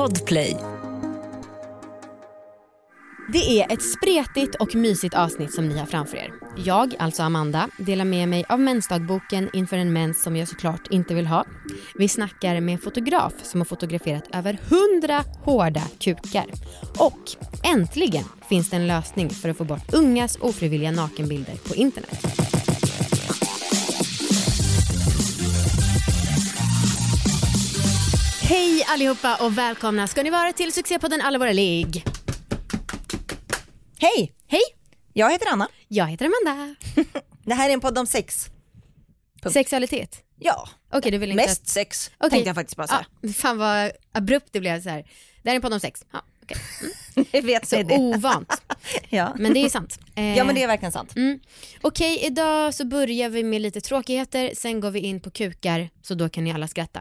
Podplay. Det är ett spretigt och mysigt avsnitt som ni har framför er. Jag, alltså Amanda, delar med mig av mensdagboken inför en mens som jag såklart inte vill ha. Vi snackar med en fotograf som har fotograferat över hundra hårda kukar. Och äntligen finns det en lösning för att få bort ungas ofrivilliga nakenbilder på internet. Hej allihopa och välkomna ska ni vara till succépodden Alla våra ligg. Hej! Hej, Jag heter Anna. jag heter Amanda. Det här är en podd om sex. Punkt. Sexualitet. Ja, Okej, du vill inte mest sex Okej. tänkte jag faktiskt bara säga. Ja, fan vad abrupt det blev så här. Det här är en podd om sex. Ja, okej. Jag vet Så det. ovant. Ja. Men det är sant. Eh, ja men det är verkligen sant. mm. Okej, idag så börjar vi med lite tråkigheter, sen går vi in på kukar, så då kan ni alla skratta.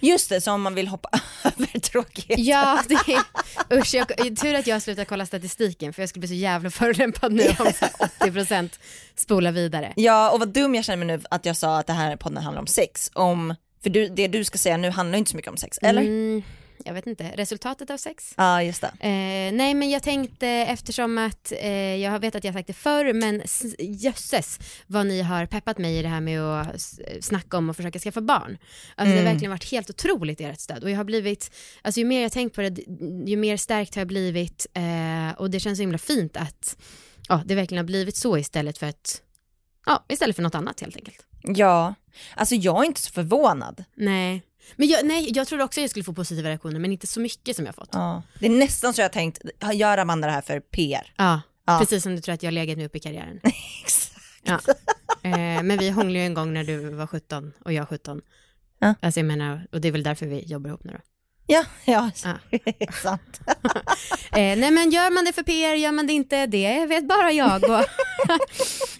Just det, så om man vill hoppa över tråkighet. Ja, det är, usch, jag, tur att jag har slutat kolla statistiken för jag skulle bli så jävla förolämpad nu om så här 80% spola vidare. Ja och vad dum jag känner mig nu att jag sa att det här podden handlar om sex. Om, för du, det du ska säga nu handlar inte så mycket om sex, eller? Mm, jag vet inte, resultatet av sex? Ja just det. Eh, nej men jag tänkte eftersom att eh, jag vet att jag sagt det förr men jösses vad ni har peppat mig i det här med att snacka om och försöka skaffa barn. Alltså det har verkligen varit helt otroligt ert stöd och jag har blivit, alltså ju mer jag tänkt på det ju mer stärkt har jag blivit eh, och det känns så himla fint att ja, det verkligen har blivit så istället för att Ja, istället för något annat helt enkelt. Ja, alltså jag är inte så förvånad. Nej. Men jag, nej, jag trodde också jag skulle få positiva reaktioner men inte så mycket som jag fått. Ja. Det är nästan så jag har tänkt, gör Amanda det här för PR? Ja, Ja. precis som du tror att jag har legat mig upp i karriären. Exakt. Ja. Eh, men vi hånglade ju en gång när du var 17 och jag 17. Ja. Alltså jag menar, och det är väl därför vi jobbar ihop nu då. Ja, ja, Ja. sant. Eh, nej men gör man det för PR, gör man det inte, det vet bara jag. Och,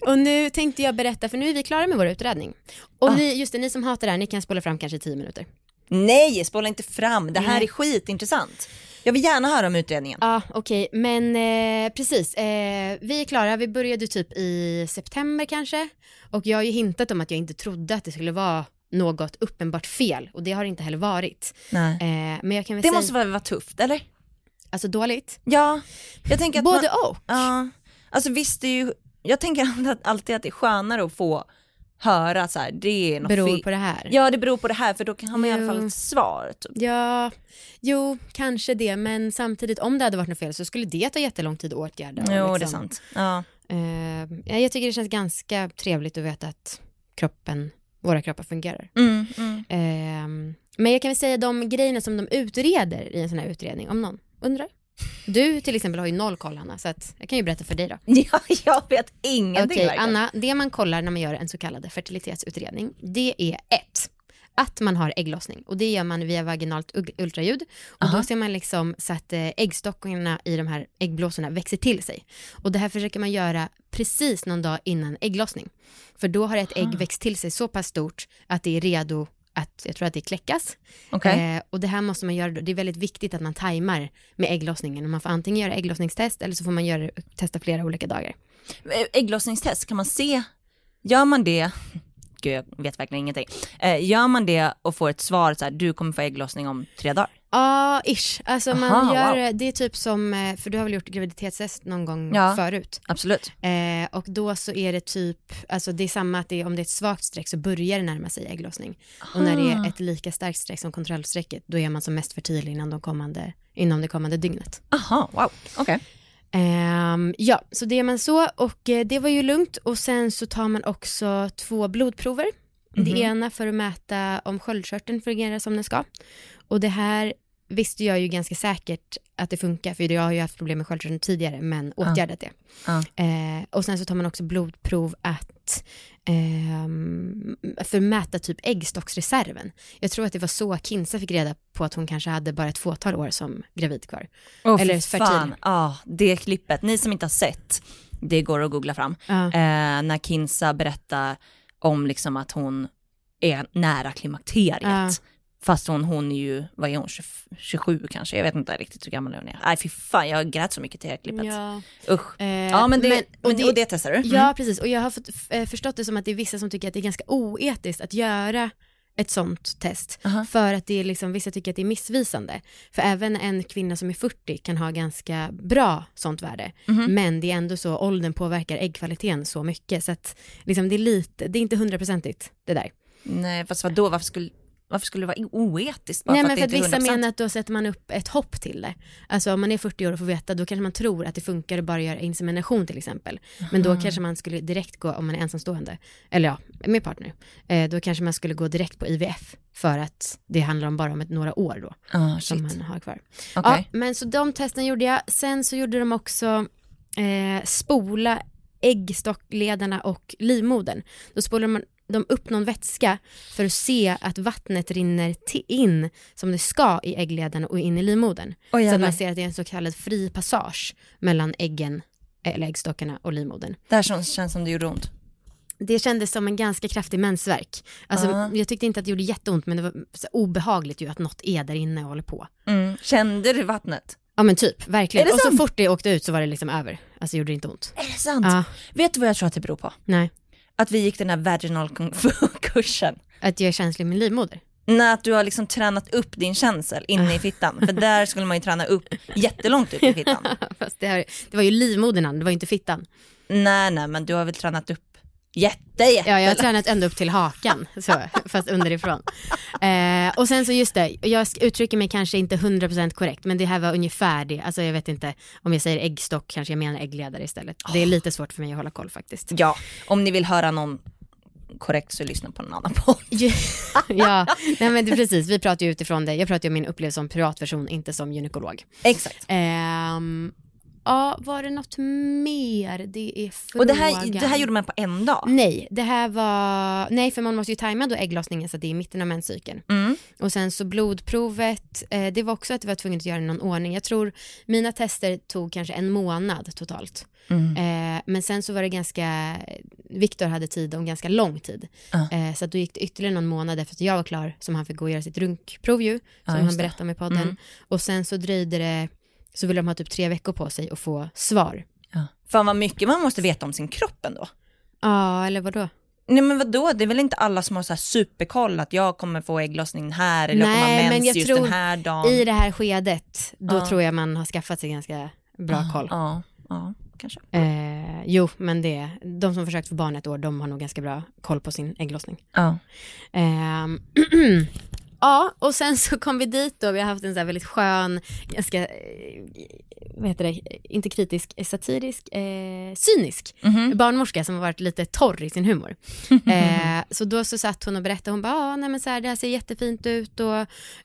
och nu tänkte jag berätta, för nu är vi klara med vår utredning. Och Ah. ni, just det, ni som hatar det här, ni kan spola fram kanske 10 minuter. Nej, spola inte fram. Det här Nej. är skitintressant. Jag vill gärna höra om utredningen. Ja, okej, men eh, precis. Eh, vi är klara, vi började typ i september kanske. Och jag har ju hintat om att jag inte trodde att det skulle vara något uppenbart fel och det har det inte heller varit. Nej. Eh, men jag kan väl Det säga, måste väl vara tufft, eller? alltså dåligt. Ja, jag tänker att Både man, och. Ja, alltså visst det är ju, jag tänker alltid att det är skönare att få höra så här, det är något Beror fel. på det här. Ja det beror på det här för då kan- har man i alla fall Jo. ett svar. Typ. Ja, jo, kanske det, men samtidigt om det hade varit något fel så skulle det ta jättelång tid att åtgärda. Jo det är liksom, sant. Ja. Eh, ja, jag tycker det känns ganska trevligt att veta att kroppen, våra kroppar fungerar. Mm, mm. Eh, men jag kan väl säga de grejerna som de utreder i en sån här utredning, om någon undrar. Du till exempel har ju noll koll Anna, så att jag kan ju berätta för dig då. Ja, jag vet ingenting Okej, verkligen. Anna, det man kollar när man gör en så kallad fertilitetsutredning, det är ett, att man har ägglossning och det gör man via vaginalt ultraljud och då ser man liksom så att eh, äggstockarna i de här äggblåsorna växer till sig och det här försöker man göra precis någon dag innan ägglossning för då har ett ägg växt till sig så pass stort att det är redo att, jag tror att det kläckas. Okej. Eh, och det här måste man göra, då. det är väldigt viktigt att man tajmar med ägglossningen. Och man får antingen göra ägglossningstest eller så får man göra, testa flera olika dagar. Ä- Ägglossningstest, kan man se, gör man det, gud jag vet verkligen ingenting, eh, gör man det och får ett svar så här, du kommer få ägglossning om tre dagar? Ja, ish. Alltså man Aha, gör, wow. det är typ som, eh, för du har väl gjort graviditetstest någon gång Ja. förut. Absolut. Eh, och då så är det typ, alltså det är samma att det är, om det är ett svagt streck så börjar det närma sig ägglossning. Och när det är ett lika starkt streck som kontrollstrecket, då är man som mest fertil innan, de kommande, inom det kommande dygnet. Aha, wow, okej. Ehm, ja, så det är man så och eh, det var ju lugnt och sen så tar man också två blodprover. Det ena för att mäta om sköldkörteln fungerar som den ska. Och det här visste jag ju ganska säkert att det funkar, för jag har ju haft problem med sköldkörteln tidigare, men åtgärdat det. Eh, och sen så tar man också blodprov att ehm, för att mäta typ äggstocksreserven. Jag tror att det var så Kinsa fick reda på att hon kanske hade bara ett fåtal år som gravid kvar. Oh, Eller för fertil. fan. Ja, det klippet, ni som inte har sett, det går att googla fram. Ja. Eh, när Kinsa berättar om liksom att hon är nära klimakteriet. Ja. Fast hon, hon är ju, vad är hon, 20, 27 kanske? Jag vet inte riktigt hur gammal hon är. Nej fy fan, jag grät så mycket till det här klippet. Ja. Usch. Eh, Ja men det, men- och det- och det testar du? Mm. Ja, precis. Och jag har fått, eh, förstått det som att det är vissa som tycker att det är ganska oetiskt att göra ett sånt test. Aha. För att det är liksom, vissa tycker att det är missvisande. För även en kvinna som är 40 kan ha ganska bra sånt värde. Mhm. Men det är ändå så, åldern påverkar äggkvaliteten så mycket. Så att liksom, det är lite, det är inte hundraprocentigt det där. Nej fast vadå, varför skulle, varför skulle det vara oetiskt bara Nej för men för att vissa är 100%? menar att då sätter man upp ett hopp till det. Alltså om man är 40 år och får veta då kanske man tror att det funkar att bara göra insemination till exempel. Men då kanske man skulle direkt gå, om man är ensamstående, eller ja, med partner, eh, då kanske man skulle gå direkt på IVF för att det handlar om bara om ett, några år då Ah, som shit. man har kvar. Okej. Ja, men så de testen gjorde jag. Sen så gjorde de också eh, spola äggstockledarna och livmodern. Då spolar man de upp någon vätska för att se att vattnet rinner in som det ska i äggledarna och in i livmodern. Oj, så att man ser att det är en så kallad fri passage mellan äggen, eller äggstockarna och livmodern. Det här känns, känns som det gjorde ont. Det kändes som en ganska kraftig mensvärk. Alltså, Ja. Jag tyckte inte att det gjorde jätteont men det var så obehagligt ju att något är där inne och håller på. Mm. Kände du vattnet? Ja men typ, verkligen. Och så sant? fort det åkte ut så var det liksom över. Alltså gjorde det inte ont. Är det sant? Ja, Vet du vad jag tror att det beror på? nej. Att vi gick den här vaginal kung fu-kursen. Att jag är känslig med livmoder. När att du har liksom tränat upp din känsel inne i fittan. För där skulle man ju träna upp jättelångt upp i fittan. Fast det, här, det var ju livmodern, det var ju inte fittan. Nej nej men du har väl tränat upp jätte jätte Ja, jag har tränat ända upp till hakan, så, fast underifrån. Eh, och sen så just det, jag uttrycker mig kanske inte 100% korrekt, men det här var ungefär det. Alltså jag vet inte, om jag säger äggstock kanske jag menar äggledare istället. Det är lite svårt för mig att hålla koll faktiskt. Ja, om ni vill höra någon korrekt så lyssna på någon annan podd. ja, nej men det, precis, vi pratar ju utifrån det. Jag pratar ju om min upplevelse som privatperson, inte som gynekolog. Exakt. Ehm, ja, var det något mer? Det är frågan. Och det här, det här gjorde man på en dag? Nej, det här var, nej för man måste ju tajma då ägglossningen så att det är i mitten av menscykeln. Mm. Och sen så blodprovet, eh, det var också att vi var tvungna att göra i någon ordning. Jag tror mina tester tog kanske en månad totalt. Mm. Eh, men sen så var det ganska, Viktor hade tid om ganska lång tid. Ja. Eh, så att då gick det ytterligare någon månad efter att jag var klar som han fick gå och göra sitt runkprov ju, som just han berättade om i podden. Mm. Och sen så dröjde det, så ville de ha typ tre veckor på sig att få svar. Ja. Fan vad mycket man måste veta om sin kropp ändå. Ja, eller vadå? Nej men vadå, det är väl inte alla som har så här superkoll att jag kommer få ägglossning här eller jag kommer Nej, ha men mens jag just tror den här dagen. I det här skedet, då Ja. tror jag man har skaffat sig ganska bra koll. Ja, ja, kanske. Eh, jo, men det, de som försökt få barn ett år, de har nog ganska bra koll på sin ägglossning. Ja. Ehm, ja, och sen så kom vi dit då, vi har haft en så här väldigt skön, ganska, eh, vad heter det, inte kritisk, eh, satirisk, eh, cynisk Mhm. barnmorska som har varit lite torr i sin humor. eh, så då så satt hon och berättade, hon bara, ah, nej men så här, det här ser jättefint ut och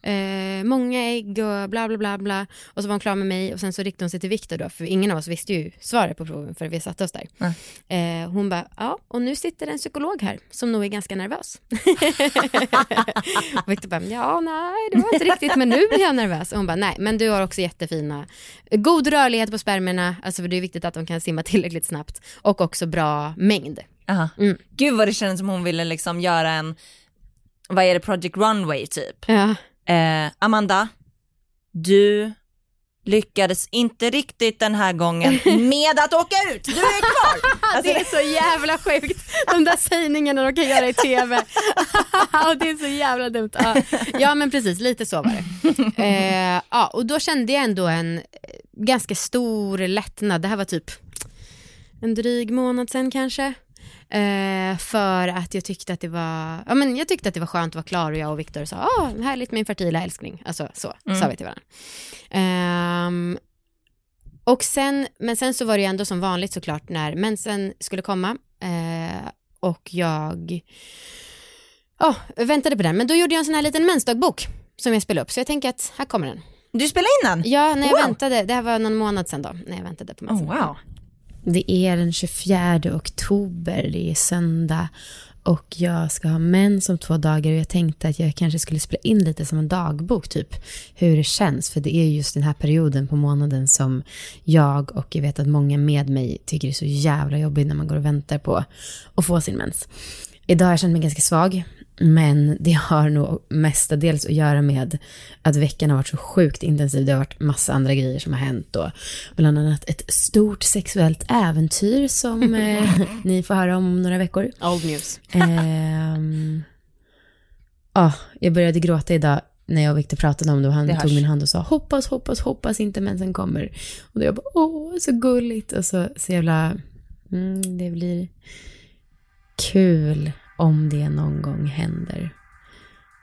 eh, många ägg och bla bla bla bla. Och så var hon klar med mig och sen så riktade hon sig till Viktor då, för ingen av oss visste ju svaret på proven för vi satte oss där. Eh, hon bara, ja och nu sitter en psykolog här som nog är ganska nervös. och Viktor bara, ja nej det var inte riktigt men nu blir jag nervös. Och hon bara, nej men du har också jättefina, god rörlighet på spermierna, alltså för det är viktigt att de kan simma tillräckligt snabbt och också bra mängd. Aha. Mm. Gud vad det kändes som hon ville liksom göra en, vad är det, Project Runway typ. Ja. Eh, Amanda, du lyckades inte riktigt den här gången med att åka ut, du är kvar. Alltså, det är så jävla sjukt, de där sägningarna de kan göra i tv. och det är så jävla dumt. Ja, ja men precis, lite så var det. Eh, ja, och då kände jag ändå en eh, ganska stor lättnad. Det här var typ en dryg månad sen kanske. Eh, för att jag tyckte att det var, ja men jag tyckte att det var skönt att vara klar och jag och Viktor sa, åh härligt en fertila älskling. Alltså så, sa vi till varandra. Ehm, och sen, men sen så var det ju ändå som vanligt såklart när mensen skulle komma eh, och jag ja, väntade på den. Men då gjorde jag en sån här liten mensdagbok som jag spelade upp. Så jag tänker att här kommer den. Du spelar in den? Ja, när jag Wow. väntade, det här var någon månad sedan då, när jag väntade på mensen. Oh, wow. Det är den 24 oktober, det är söndag och jag ska ha mens om två dagar och jag tänkte att jag kanske skulle spela in lite som en dagbok typ hur det känns för det är just den här perioden på månaden som jag och jag vet att många med mig tycker är så jävla jobbigt när man går och väntar på att få sin mens. Idag har jag känt mig ganska svag men det har nog mestadels att göra med att veckan har varit så sjukt intensiv. Det har varit massa andra grejer som har hänt och bland annat ett stort sexuellt äventyr som eh, ni får höra om några veckor. Old news. Ehm, ah, jag började gråta idag när jag och Victor pratade om det och han Det tog hörs. min hand och sa hoppas, hoppas, hoppas inte mensen kommer. Och då jag bara åh, så gulligt och så, så jävla, mm, det blir kul om det någon gång händer.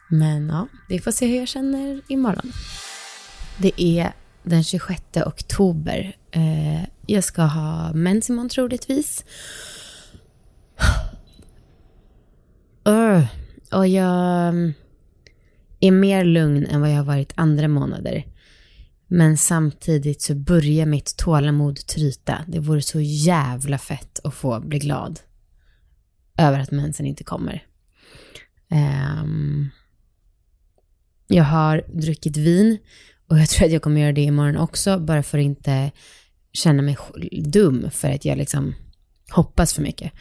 Men ja, vi får se hur jag känner imorgon. Det är den 26 oktober. Eh, jag ska ha mens imorgon troligtvis. Och jag mm, är mer lugn än vad jag har varit andra månader. Men samtidigt så börjar mitt tålamod tryta. Det vore så jävla fett att få bli glad över att mensen inte kommer. Um, jag har druckit vin och jag tror att jag kommer göra det imorgon också, bara för att inte känna mig dum för att jag liksom hoppas för mycket.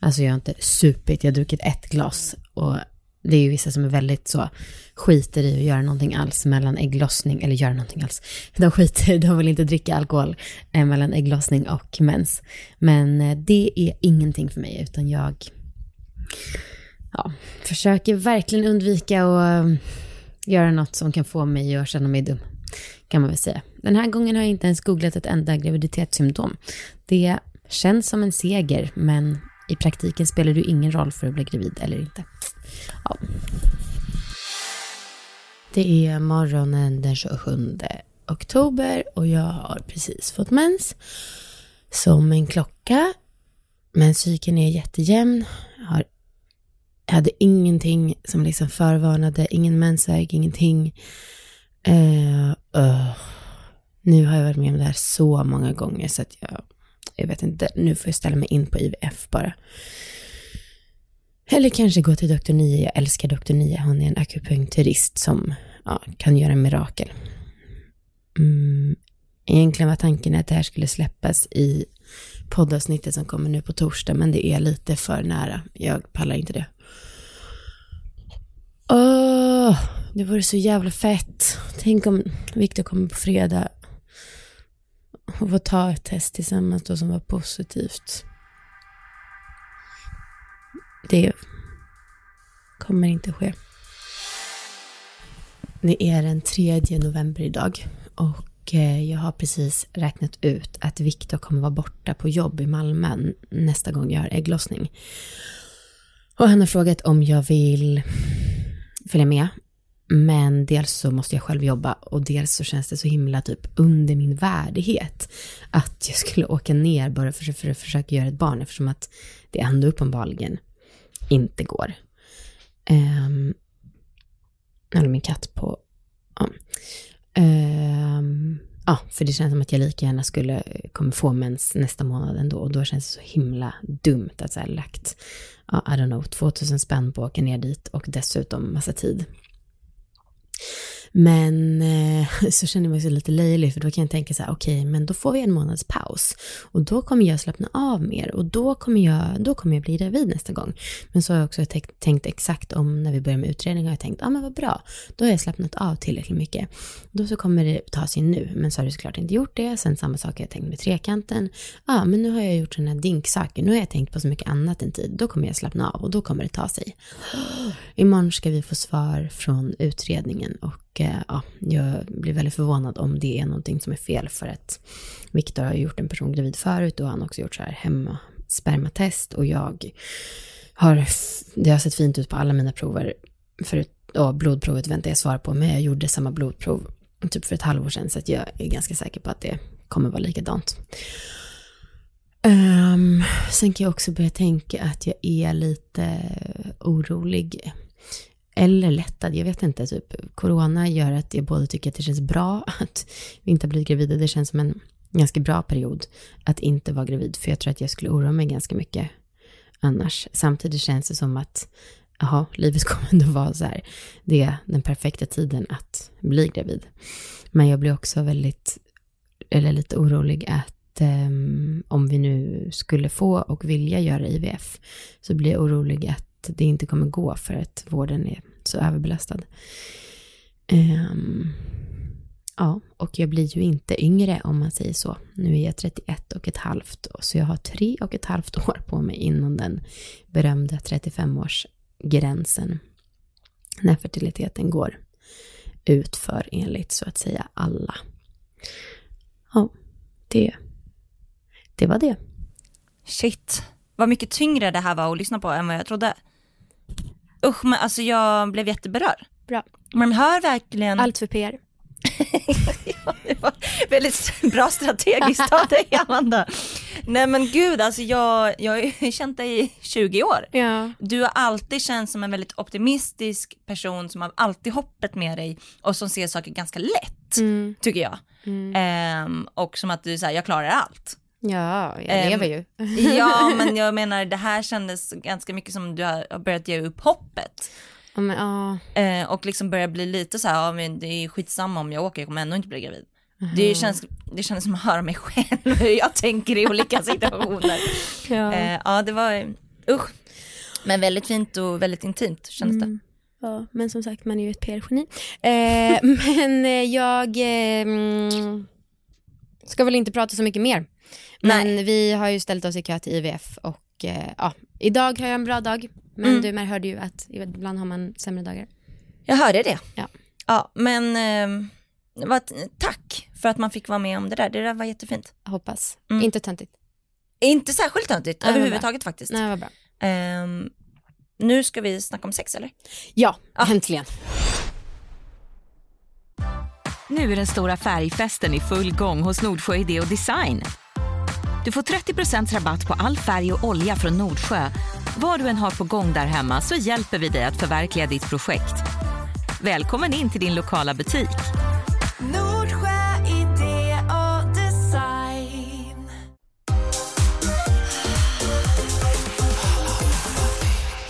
Alltså jag har inte supit, jag har druckit ett glas och det är ju vissa som är väldigt så, skiter i att göra någonting alls mellan ägglossning, eller göra någonting alls. De skiter de vill inte dricka alkohol eh, mellan ägglossning och mens. Men eh, det är ingenting för mig, utan jag ja, försöker verkligen undvika att um, göra något som kan få mig att känna mig dum, kan man väl säga. Den här gången har jag inte ens googlat ett enda graviditetssymptom. Det känns som en seger, men i praktiken spelar det ju ingen roll för att bli gravid eller inte. Ja. Det är morgonen den 27 oktober och jag har precis fått mens. Som en klocka. Men cykeln är jättejämn. Jag hade ingenting som liksom förvarnade, ingen mensvärk, ingenting. Uh, uh. Nu har jag varit med om det här så många gånger så att jag, jag vet inte, nu får jag ställa mig in på IVF bara. Eller kanske gå till doktor Nia, jag älskar doktor Nia, hon är en akupunkturist som ja, kan göra mirakel. Mm. Egentligen var tanken att det här skulle släppas i poddavsnittet som kommer nu på torsdag, men det är lite för nära. Jag pallar inte det. Åh, det vore så jävla fett. Tänk om Viktor kommer på fredag och får ta ett test tillsammans då som var positivt. Det kommer inte ske. Det är den 3 november idag och eh, jag har precis räknat ut att Viktor kommer vara borta på jobb i Malmö nästa gång jag har ägglossning. Och han har frågat om jag vill följa med. Men dels så måste jag själv jobba och dels så känns det så himla typ under min värdighet att jag skulle åka ner bara för, för att försöka göra ett barn eftersom att det ändå uppenbarligen inte går. Um, eller min katt på... Ja. Um, ja, för det känns som att jag lika gärna skulle eh, kommer få mens nästa månad ändå och då känns det så himla dumt att så här lagt, ja, I don't know, 2000 spänn på att åka ner dit och dessutom massa tid. Men eh, så känner jag mig så lite löjlig för då kan jag tänka så här, okej, men då får vi en månads paus och då kommer jag slappna av mer och då kommer jag, då kommer jag bli gravid nästa gång. Men så har jag också tänkt, tänkt exakt om när vi börjar med utredning har jag tänkt, ja ah, men vad bra, då har jag slappnat av tillräckligt mycket. Då så kommer det ta sig nu, men så har det såklart inte gjort det. Sen samma sak har jag tänkt med trekanten. Ja, ah, men nu har jag gjort sådana här dinksaker, nu har jag tänkt på så mycket annat än tid. Då kommer jag slappna av och då kommer det ta sig. Imorgon ska vi få svar från utredningen och och eh, ja, jag blir väldigt förvånad om det är någonting som är fel för att Viktor har gjort en person gravid förut och han har också gjort så här hemma spermatest och jag har, det har sett fint ut på alla mina prover förut, och blodprovet väntar jag svar på men jag gjorde samma blodprov typ för ett halvår sedan så att jag är ganska säker på att det kommer vara likadant. Um, sen kan jag också börja tänka att jag är lite orolig eller lättad, jag vet inte, typ corona gör att jag både tycker att det känns bra att vi inte har blivit gravida, det känns som en ganska bra period att inte vara gravid, för jag tror att jag skulle oroa mig ganska mycket annars. Samtidigt känns det som att, jaha, livet kommer ändå vara så här, det är den perfekta tiden att bli gravid. Men jag blir också väldigt, eller lite orolig att ehm, om vi nu skulle få och vilja göra IVF, så blir jag orolig att att det inte kommer gå för att vården är så överbelastad. Um, ja, och jag blir ju inte yngre om man säger så. Nu är jag 31 och ett halvt, så jag har tre och ett halvt år på mig inom den berömda 35-årsgränsen. när fertiliteten går utför enligt så att säga alla. Ja, det, det var det. Shit, vad mycket tyngre det här var att lyssna på än vad jag trodde. Usch, men alltså jag blev jätteberörd. Bra. Man hör verkligen... Allt för PR. ja, det var väldigt bra strategiskt av dig Amanda. Nej men gud, alltså jag, jag har känt dig i 20 år. Ja. Du har alltid känts som en väldigt optimistisk person som har alltid hoppet med dig och som ser saker ganska lätt, Mm. tycker jag. Mm. Ehm, och som att du säger, jag klarar allt. Ja, jag lever ju. Ja, men jag menar det här kändes ganska mycket som du har börjat ge upp hoppet. Ja, men, ja. Eh, och liksom börjar bli lite så här, ja men det är skitsamma om jag åker, jag kommer ändå inte bli gravid. Mhm. Det, känns, det känns som att höra mig själv hur jag tänker i olika situationer. Ja. Eh, ja det var, usch. Men väldigt fint och väldigt intimt kändes det. Mm. Ja, men som sagt, man är ju ett PR-geni. Eh, men jag eh, mm, ska väl inte prata så mycket mer. Men vi har ju ställt oss i kö till IVF och eh, ja, idag har jag en bra dag. Men Mm. du Mer hörde ju att ibland har man sämre dagar. Jag hörde det. Ja. Ja, men eh, vad, tack för att man fick vara med om det där. Det där var jättefint. Hoppas. Mm. Inte töntigt. Inte särskilt töntigt Nej, överhuvudtaget faktiskt. Nej, vad bra. Ehm, nu ska vi snacka om sex eller? Ja, Ah. äntligen. Nu är den stora färgfesten i full gång hos Nordsjö Idé och Design. Du får 30% rabatt på all färg och olja från Nordsjö. Vad du än har på gång där hemma så hjälper vi dig att förverkliga ditt projekt. Välkommen in till din lokala butik. Nordsjö idé och design.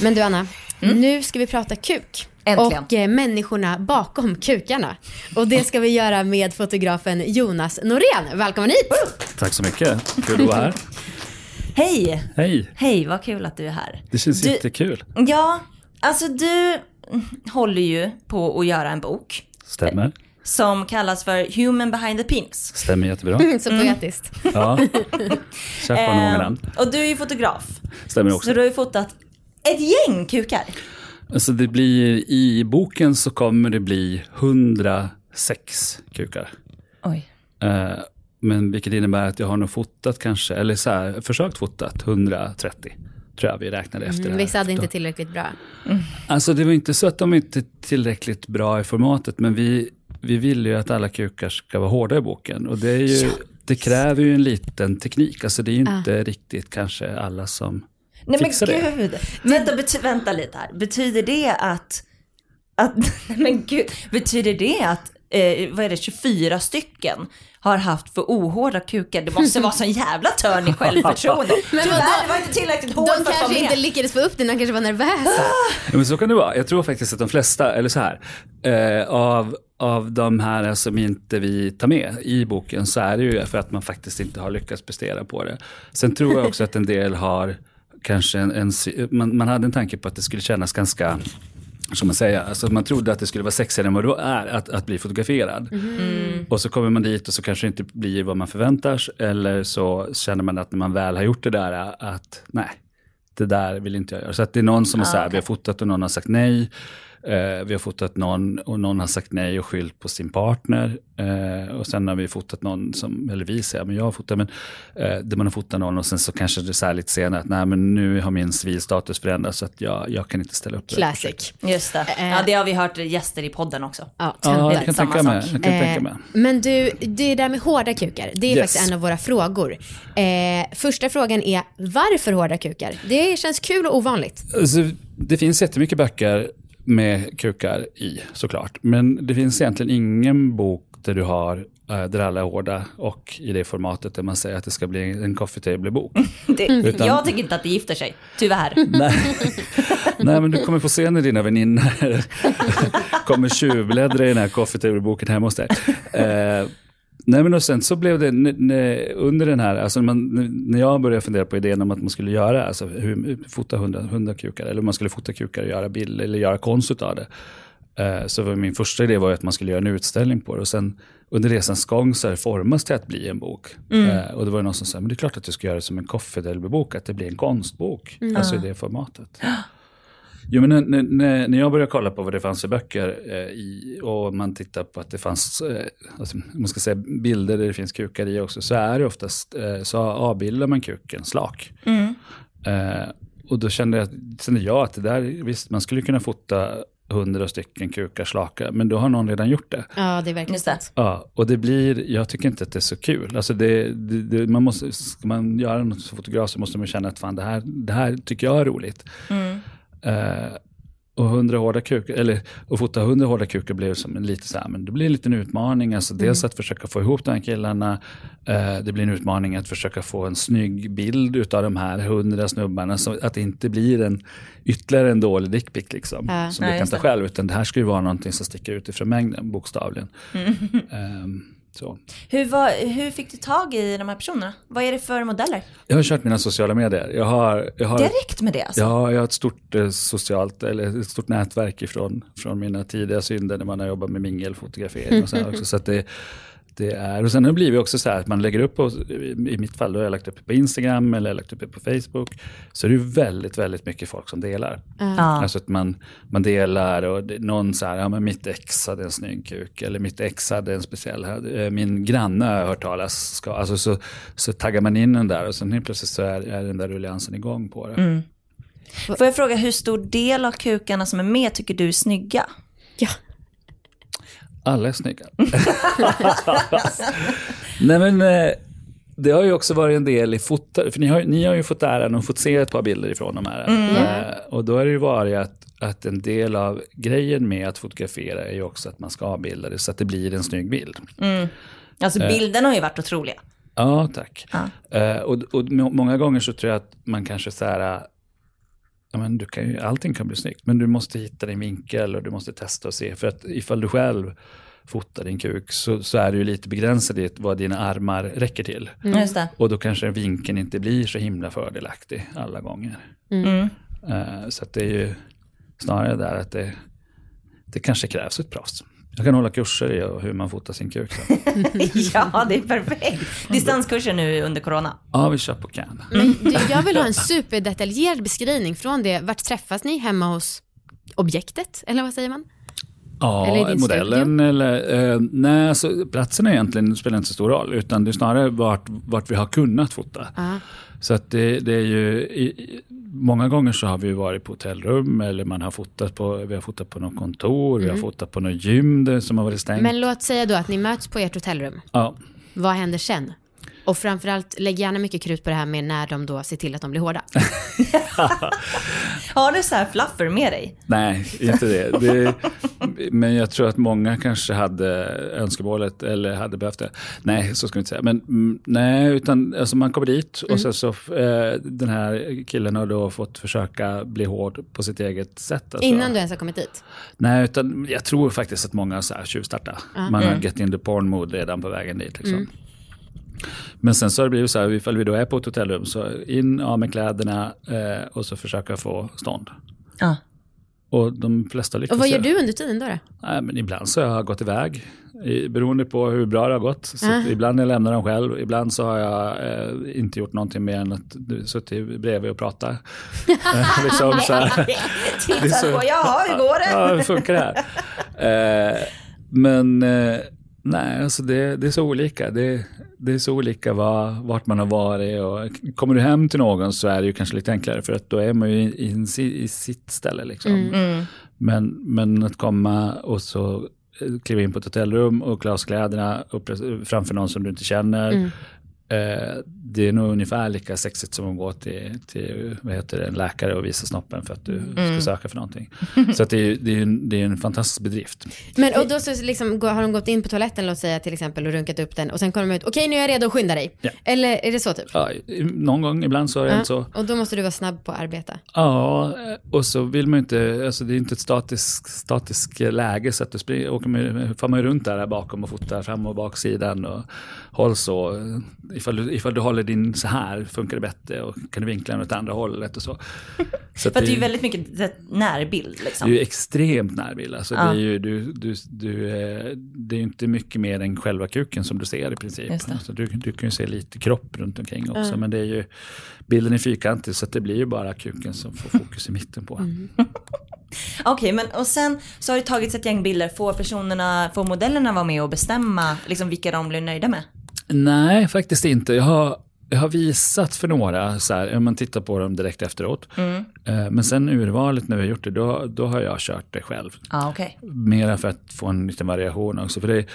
Men du Anna, nu ska vi prata kuk. Mm. Äntligen. Och eh, människorna bakom kukarna. Och det ska vi göra med fotografen Jonas Norén. Välkommen hit! Tack så mycket. Kul att vara här. Hej! Hej, Hej, vad kul att du är här. det känns Du- jättekul. Ja, alltså du mm, håller ju på att göra en bok Stämmer. som kallas för Human behind the penis. Stämmer jättebra. Så poetiskt. Ja. Kärt barn och många namn. Eh, och du är ju fotograf, Stämmer så också. du har ju fotat ett gäng kukar. Alltså det blir, i boken så kommer det bli 106 kukar. Oj. Eh, Men vilket innebär att jag har nog fotat kanske, eller så här, försökt fotat 130. Tror jag vi räknade efter det Mm, här. vissa hade inte tillräckligt bra. Alltså det var inte så att de inte är tillräckligt bra i formatet, men vi, vi vill ju att alla kukar ska vara hårda i boken. Och det, är ju, det kräver ju en liten teknik, alltså det är ju inte riktigt kanske alla som Nej men fixar det. gud. Vänta, bety- vänta lite här. Betyder det att, att nej men gud, betyder det att, eh, vad är det, 24 stycken har haft för ohårda kukar? Det måste vara sån jävla törn i självförtroende. Men Tyvärr, det var inte tillräckligt hårt De för att vara kanske inte lyckades få upp den, de kanske var nervösa. Ja, men så kan det vara. Jag tror faktiskt att de flesta, eller så här, eh, av, av de här som inte vi tar med i boken så är det ju för att man faktiskt inte har lyckats prestera på det. Sen tror jag också att en del har kanske en, en man, man hade en tanke på att det skulle kännas ganska som man säger, alltså man trodde att det skulle vara sexigare än vad det är att, att bli fotograferad. Och så kommer man dit och så kanske det inte blir vad man förväntar sig. Eller så känner man att när man väl har gjort det där att nej, det där vill inte jag göra. Så att det är någon som har så här, vi har fotat och någon har sagt nej. Eh, vi har fotat någon och någon har sagt nej och skyllt på sin partner. Eh, och sen har vi fotat någon som, eller vi säger, men jag har fotat, men eh, där man har fotat någon och sen så kanske det är så här lite senare att nej men nu har min civilstatus förändrats så att jag, jag kan inte ställa upp. på det Classic. Just det. Eh. Ja, det har vi hört gäster i podden också. Ja, Ja, jag kan tänka mig. Jag kan tänka mig. men du, det där med hårda kukar, det är Yes. faktiskt en av våra frågor. Eh, första frågan är, varför hårda kukar? Det känns kul och ovanligt. Alltså, det finns jättemycket böcker med kukar i såklart. Men det finns egentligen ingen bok där du har eh, där alla är hårda och i det formatet där man säger att det ska bli en coffee table-bok. Utan- Jag tycker inte att det gifter sig, tyvärr. Nej. Nej, men du kommer få se när dina väninnor kommer tjuvbläddra i den här coffee table-boken hemma hos dig. Eh, nej, men och sen så blev det under den här, alltså när, man, när jag började fundera på idén om att man skulle göra, alltså hur, fota hundra, hundra kukar, eller man skulle fota kukar och göra bild eller göra konst utav det. Eh, så min första idé var att man skulle göra en utställning på det. Och sen under resans gång så har det formats till att bli en bok. Eh, och det var någon som sa, men det är klart att du ska göra det som en coffee table-bok, att det blir en konstbok. Alltså i det formatet. Jo, men när, när, när jag började kolla på vad det fanns för böcker eh, i, och man tittar på att det fanns eh, alltså, man ska säga, bilder där det finns kukar i också, så är det oftast, eh, så avbildar man kuken slak. Eh, och då kände jag, kände jag att det där, visst man skulle kunna fota hundra stycken kukar slaka, men då har någon redan gjort det. Ja, det är verkligen det. Ja, och det blir, jag tycker inte att det är så kul. Alltså det, det, det, man måste, ska man göra något som fotograf så måste man känna att fan, det, här, det här tycker jag är roligt. Eh, och hundra hårda kukar, eller att fota hundra hårda kukar blev som en lite så här, men det blir en liten utmaning. Alltså dels att försöka få ihop de här killarna, eh, det blir en utmaning att försöka få en snygg bild utav de här hundra snubbarna, så att det inte blir en ytterligare en dålig dickpic liksom, Ja. som Ja, du kan ta själv, utan det här ska ju vara någonting som sticker ut ifrån mängden, bokstavligen. Ehm, så. Hur, var, hur fick du tag i de här personerna? Vad är det för modeller? Jag har kört mina sociala medier. Jag har, jag har, Det räckt med det alltså? Ja, jag har ett stort eh, socialt, eller ett stort nätverk ifrån, från mina tidiga synder när man har jobbat med mingelfotografering och så här också. Så det, det är, och sen har det blivit också så här att man lägger upp, på, i mitt fall då har jag lagt upp på Instagram eller lagt upp på Facebook. Så är det väldigt, väldigt mycket folk som delar. Ja. Alltså att man, man delar och det, någon så här, ja men mitt ex hade en snygg kuk eller mitt ex hade en speciell, eh, min granne har jag hört talas, ska, alltså så, så taggar man in den där och sen helt plötsligt så är, är den där rulliansen igång på det. Får jag fråga hur stor del av kukarna som är med tycker du är snygga? Ja. Alla är snygga. Nej men eh, det har ju också varit en del i foto, för ni har, ni har ju fått äran att få se ett par bilder ifrån de här. Eh, och då har det ju varit att, att en del av grejen med att fotografera är ju också att man ska avbilda det så att det blir en snygg bild. Alltså bilderna har ju varit otroliga. Ja, tack. Ja. Eh, och, och må- många gånger så tror jag att man kanske så här, ja, men du kan ju, allting kan bli snyggt, men du måste hitta din vinkel och du måste testa och se. För att ifall du själv fotar din kuk så, så är det ju lite begränsat i vad dina armar räcker till. Just det. Och då kanske vinkeln inte blir så himla fördelaktig alla gånger. Mm. Eh, så att det är ju snarare där att det, det kanske krävs ett proffs. Jag kan hålla kurser i hur man fotar sin kuk. Ja, det är perfekt. Distanskurser nu under corona. Ja, vi kör på can. Du, jag vill ha en superdetaljerad beskrivning från det. Vart träffas ni? Hemma hos objektet? Eller vad säger man? Eller Ja, din modellen eller... Eh, nej, alltså, platsen är egentligen spelar inte så stor roll. Utan det är snarare vart, vart vi har kunnat fota. Ja. Så att det, det är ju... I, många gånger så har vi varit på hotellrum eller man har fotat på, vi har fotat på något kontor, vi har fotat på något gym där, som har varit stängt. Men låt säga då att ni möts på ert hotellrum. ja. Vad händer sen? Och framförallt, lägg gärna mycket krut på det här med när de då ser till att de blir hårda. Har du så här fluffer med dig? Nej, inte det. det. Men jag tror att många kanske hade önskemålet eller hade behövt det. Nej, så ska vi inte säga. Men mm, nej, utan alltså man kommer dit och sen så eh, den här killen har då fått försöka bli hård på sitt eget sätt. Alltså. Innan du ens har kommit dit. Nej, utan jag tror faktiskt att många så här tjuvstartar. Man har get in the porn mode redan på vägen dit. Liksom. Men sen så har det blivit så här, ifall vi då är på ett hotellrum, så in, av med kläderna eh, och så försöka få stånd. Ja. Och de flesta lyckas. Och vad gör du under tiden då? då? Nej, men ibland så har jag gått iväg, i, beroende på hur bra det har gått. Så att ibland jag lämnar dem själv, ibland så har jag eh, inte gjort någonting mer än att du- suttit bredvid och pratat. eh, liksom så här. Titta Det är så- på, jaha, hur går det? Ja, hur funkar det här? Eh, men eh, nej, alltså det, det är så olika. Det, det är så olika vad, vart man har varit. Och kommer du hem till någon så är det ju kanske lite enklare för att då är man ju i, i, i sitt ställe. Liksom. Mm. Men, men att komma och så eh, kliva in på ett hotellrum och klä av kläderna framför någon som du inte känner. Mm. Eh, det är nog ungefär lika sexigt som att gå till, till vad heter det, en läkare och visa snoppen för att du ska söka för någonting. Så att det, är, det, är en, det är en fantastisk bedrift. Men och då så liksom, har de gått in på toaletten, låt säga till exempel, och runkat upp den och sen kommer de ut, okej nu är jag redo, skynda dig. Ja. Eller är det så typ? Ja, någon gång, ibland så är det Ja. så. Och då måste du vara snabb på att arbeta. Ja, och så vill man ju inte, alltså det är inte ett statiskt statisk läge så att du springer, åker med, far man runt där, här bakom och fotar fram och baksidan och håll så. Ifall du, ifall du håller din så här, funkar det bättre och kan du vinkla den åt andra hållet och så. så att det är ju väldigt mycket närbild det är liksom. ju extremt närbild. Alltså Ja. det, är ju, du, du, du, eh, det är ju inte mycket mer än själva kuken som du ser i princip. Alltså du, du kan ju se lite kropp runt omkring också. Men det är ju, bilden är fyrkantig så det blir ju bara kuken som får fokus i mitten på. Mm. Okej, men och sen så har det tagits ett gäng bilder. Får personerna, får modellerna vara med och bestämma liksom vilka de blir nöjda med? Nej, faktiskt inte. Jag har, jag har visat för några, så här, om man tittar på dem direkt efteråt. Mm. Eh, Men sen urvalet när vi har gjort det, då, då har jag kört det själv. Ja, okej. Mera för att få en liten variation också. För det,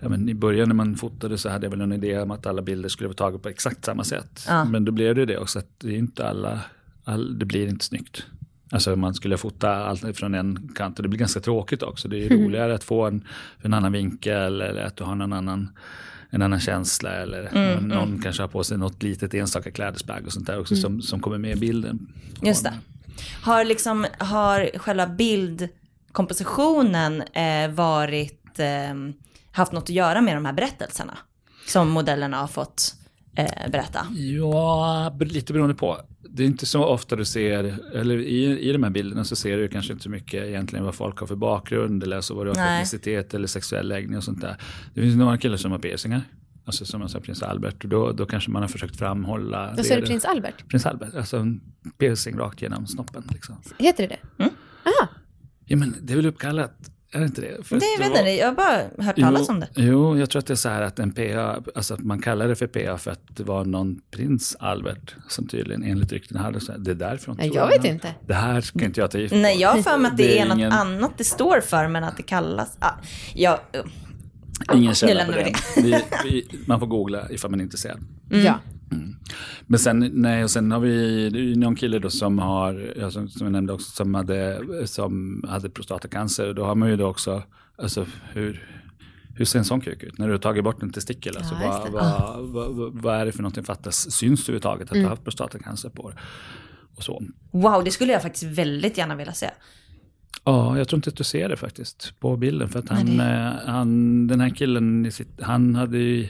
ja, men I början när man fotade så hade jag väl en idé om att alla bilder skulle vara taget på exakt samma sätt. Ja. Men då blev det det också, att det är inte alla, all, det blir inte snyggt. Alltså man skulle fota allt från en kant och det blir ganska tråkigt också. Det är ju roligare att få en, en annan vinkel eller att du har någon annan, en annan känsla eller Mm, någon kanske har på sig något litet enstaka klädesplagg och sånt där också som, som kommer med i bilden. Mm. Just det. Har, liksom, har själva bildkompositionen eh, varit, eh, haft något att göra med de här berättelserna? Som modellerna har fått eh, berätta? Ja, lite beroende på. Det är inte så ofta du ser, eller i, i de här bilderna så ser du kanske inte så mycket egentligen vad folk har för bakgrund eller så vad du har för etnicitet eller sexuell läggning och sånt där. Det finns några killar som har piercingar, alltså som jag sa prins Albert och då, då kanske man har försökt framhålla Då sa du prins Albert? prins Albert, alltså en piercing rakt genom snoppen. Liksom. Heter det det? Ja men det är väl uppkallat, är det inte det? För Det vet inte, jag har bara hört talas om det. Jo, jag tror att det är så här att en PA, alltså att man kallar det för PA för att det var någon prins Albert som tydligen enligt rykten hade så här, det är därifrån. Nej, jag vet inte. Det här ska inte jag ta gift på. Nej, jag har för mig att det, Det är är, något ingen- annat det står för, men att det kallas... Ah, ja, uh, Ingen Nu källa på den. Vi, vi, man får googla ifall man är intresserad. Ja. Men sen, nej, och sen har vi det någon kille då som har, som, som jag nämnde också, som hade, som hade prostatacancer. Då har man ju då också, alltså hur, hur ser en sån kuk ut? När du har tagit bort en testikel, alltså, Ja, just vad, det. vad, vad, vad, vad är det för någonting fattas? Syns det överhuvudtaget att Mm. du har haft prostatacancer på det? Och så. wow, det skulle jag faktiskt väldigt gärna vilja se. Ja, jag tror inte att du ser det faktiskt på bilden. För att han, Nej, eh, han den här killen, han hade ju...